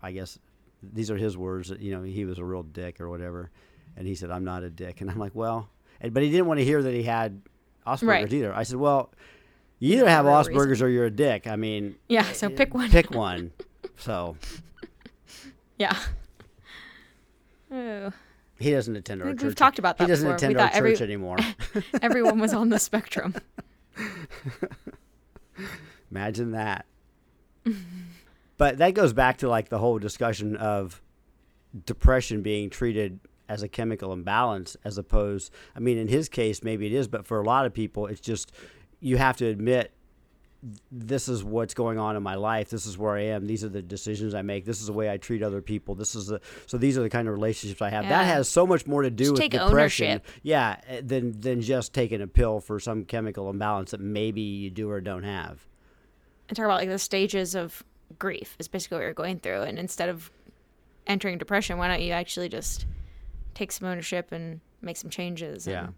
Speaker 2: I guess these are his words that you know he was a real dick or whatever, and he said I'm not a dick, and I'm like well, and, but he didn't want to hear that he had Asperger's
Speaker 1: Right.
Speaker 2: either. I said well. You either have Asperger's
Speaker 1: reason.
Speaker 2: or you're a dick. I mean,
Speaker 1: Yeah, so pick one.
Speaker 2: pick one. So
Speaker 1: Yeah. Oh,
Speaker 2: he doesn't attend our
Speaker 1: think
Speaker 2: church.
Speaker 1: we've talked about that
Speaker 2: He doesn't
Speaker 1: before.
Speaker 2: attend
Speaker 1: we
Speaker 2: our
Speaker 1: thought every,
Speaker 2: church anymore.
Speaker 1: everyone was on the spectrum.
Speaker 2: Imagine that. but that goes back to like the whole discussion of depression being treated as a chemical imbalance as opposed I mean in his case maybe it is but for a lot of people it's just you have to admit this is what's going on in my life. This is where I am. These are the decisions I make. This is the way I treat other people. This is the so these are the kind of relationships I have. That has so much more to do
Speaker 1: Just
Speaker 2: with depression.
Speaker 1: ownership.
Speaker 2: yeah eh, than than just taking a pill for some chemical imbalance that maybe you do or don't have.
Speaker 1: And talk about like the stages of grief is basically what you're going through. And instead of entering depression, why don't you actually just take some ownership and make some changes
Speaker 2: yeah.
Speaker 1: and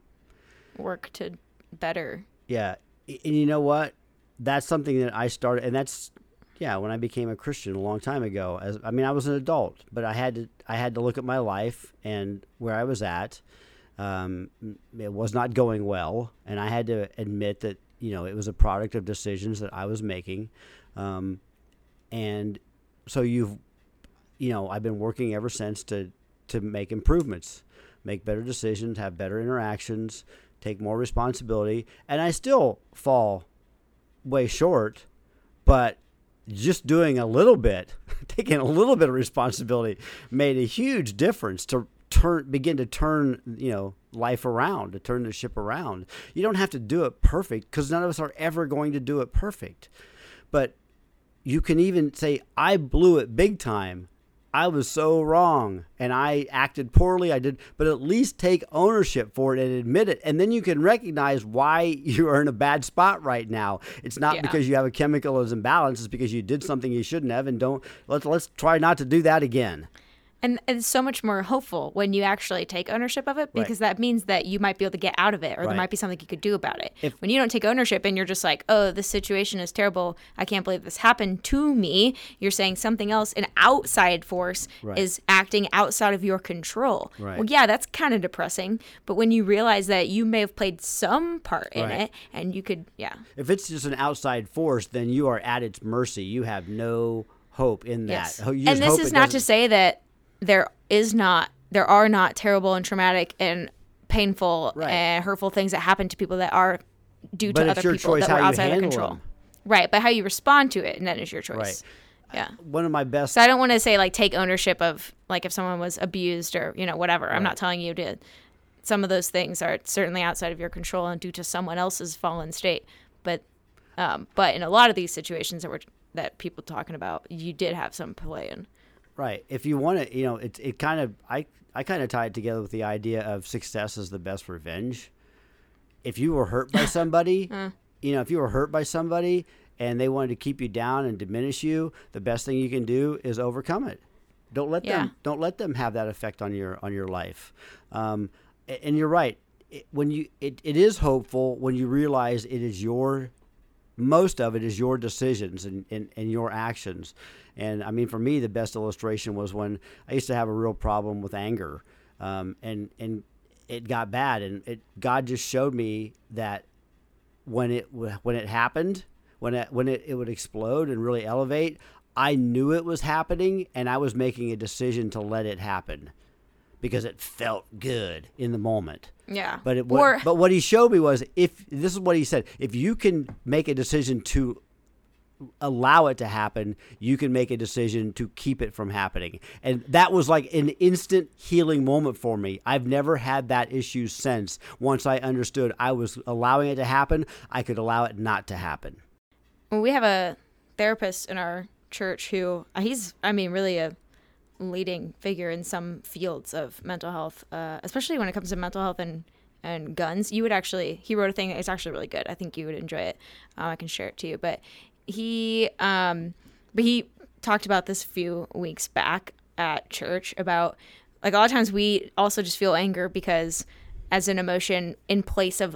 Speaker 1: work to better
Speaker 2: Yeah, and you know what? That's something that I started, and that's yeah. When I became a Christian a long time ago, as I mean, I was an adult, but I had to I had to look at my life and where I was at. Um, it was not going well, and I had to admit that you know it was a product of decisions that I was making, um, and so you've you know I've been working ever since to to make improvements. make better decisions, have better interactions, take more responsibility, and I still fall way short, but just doing a little bit, taking a little bit of responsibility made a huge difference to turn begin to turn, you know, life around, to turn the ship around. You don't have to do it perfect cuz none of us are ever going to do it perfect. But you can even say I blew it big time I was so wrong and I acted poorly. I did, but at least take ownership for it and admit it. And then you can recognize why you are in a bad spot right now. It's not
Speaker 1: Yeah.
Speaker 2: because you have a chemical imbalance, it's because you did something you shouldn't have and don't let's let's try not to do that again.
Speaker 1: And it's so much more hopeful when you actually take ownership of it because that means that you might be able to get out of it or
Speaker 2: Right.
Speaker 1: there might be something you could do about it.
Speaker 2: If-
Speaker 1: when you don't take ownership and you're just like, oh, this situation is terrible. I can't believe this happened to me. You're saying something else, an outside force
Speaker 2: Right.
Speaker 1: is acting outside of your control.
Speaker 2: Right.
Speaker 1: Well, yeah, that's kind of depressing. But when you realize that you may have played some part in
Speaker 2: Right.
Speaker 1: it and you could, yeah.
Speaker 2: If it's just an outside force, then you are at its mercy. You have no hope in that.
Speaker 1: Yes. And this is not to say that there is not, there are not terrible and traumatic and painful
Speaker 2: Right.
Speaker 1: and hurtful things that happen to people that are due
Speaker 2: But
Speaker 1: to other people that were outside of control.
Speaker 2: them.
Speaker 1: Right, but how you respond to it, and that is your choice.
Speaker 2: Right.
Speaker 1: Yeah.
Speaker 2: one of my best
Speaker 1: So I don't want to say like take ownership of like if someone was abused or you know whatever. I'm not telling you to. Some of those things are certainly outside of your control and due to someone else's fallen state. But um, but in a lot of these situations that we're that people talking about, you did have some play in.
Speaker 2: Right. If you want to, you know, it it kind of I I kind of tie it together with the idea of success is the best revenge. If you were hurt by somebody, you know, if you were hurt by somebody and they wanted to keep you down and diminish you, the best thing you can do is overcome it. Don't let
Speaker 1: Yeah.
Speaker 2: them don't let them have that effect on your on your life. Um, and you're right. It, when you it, it is hopeful when you realize it is your most of it is your decisions and, and, and your actions. And I mean, for me, the best illustration was when I used to have a real problem with anger, um, and and it got bad, and it God just showed me that when it when it happened, when it when it, it would explode and really elevate, I knew it was happening, and I was making a decision to let it happen because it felt good in the moment.
Speaker 1: Yeah.
Speaker 2: But it, what,
Speaker 1: or
Speaker 2: but what he showed me was if this is what he said: if you can make a decision to allow it to happen, you can make a decision to keep it from happening. And that was like an instant healing moment for me. I've never had that issue since. Once I understood I was allowing it to happen, I could allow it not to happen.
Speaker 1: We have a therapist in our church who uh, he's i mean really a leading figure in some fields of mental health uh, especially when it comes to mental health and and guns you would actually he wrote a thing it's actually really good i think you would enjoy it um, i can share it to you but he um but he talked about this a few weeks back at church about like a lot of times we also just feel anger because as an emotion in place of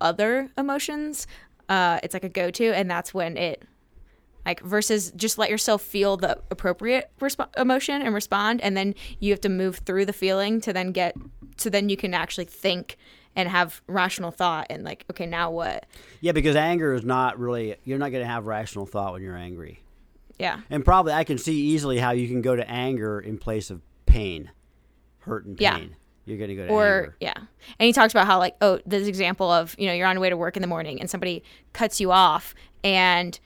Speaker 1: other emotions uh it's like a go-to and that's when it like versus just let yourself feel the appropriate resp- emotion and respond and then you have to move through the feeling to then get so then you can actually think and have rational thought and like okay now what
Speaker 2: Yeah, because anger is not really, you're not going to have rational thought when you're angry.
Speaker 1: yeah
Speaker 2: And probably I can see easily how you can go to anger in place of pain, hurt and pain Yeah. You're going to go to
Speaker 1: or
Speaker 2: anger.
Speaker 1: yeah and he talks about how like oh this example of you know you're on your way to work in the morning and somebody cuts you off and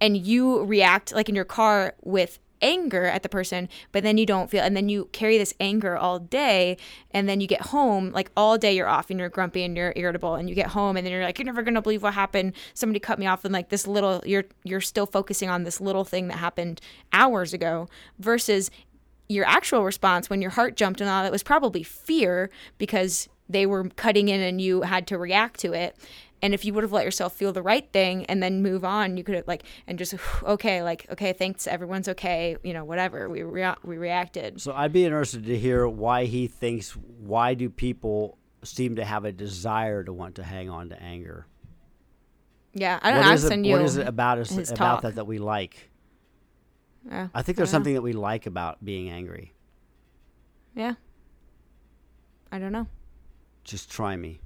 Speaker 1: and you react like in your car with anger at the person but then you don't feel and then you carry this anger all day and then you get home like all day you're off and you're grumpy and you're irritable and you get home and then you're like you're never to believe what happened somebody cut me off and like this little you're you're still focusing on this little thing that happened hours ago versus your actual response when your heart jumped and all that was probably fear because they were cutting in and you had to react to it. And if you would have let yourself feel the right thing and then move on, you could have like and just okay, like okay, thanks, everyone's okay, you know, whatever. We rea- we reacted.
Speaker 2: So I'd be interested to hear why he thinks, why do people seem to have a desire to want to hang on to anger?
Speaker 1: Yeah, I don't
Speaker 2: What
Speaker 1: know. I'll
Speaker 2: it,
Speaker 1: send you.
Speaker 2: what is it about us about
Speaker 1: talk.
Speaker 2: that that we like?
Speaker 1: Yeah,
Speaker 2: I think there's
Speaker 1: I don't know.
Speaker 2: something that we like about being angry.
Speaker 1: Yeah. I don't know.
Speaker 2: Just try me.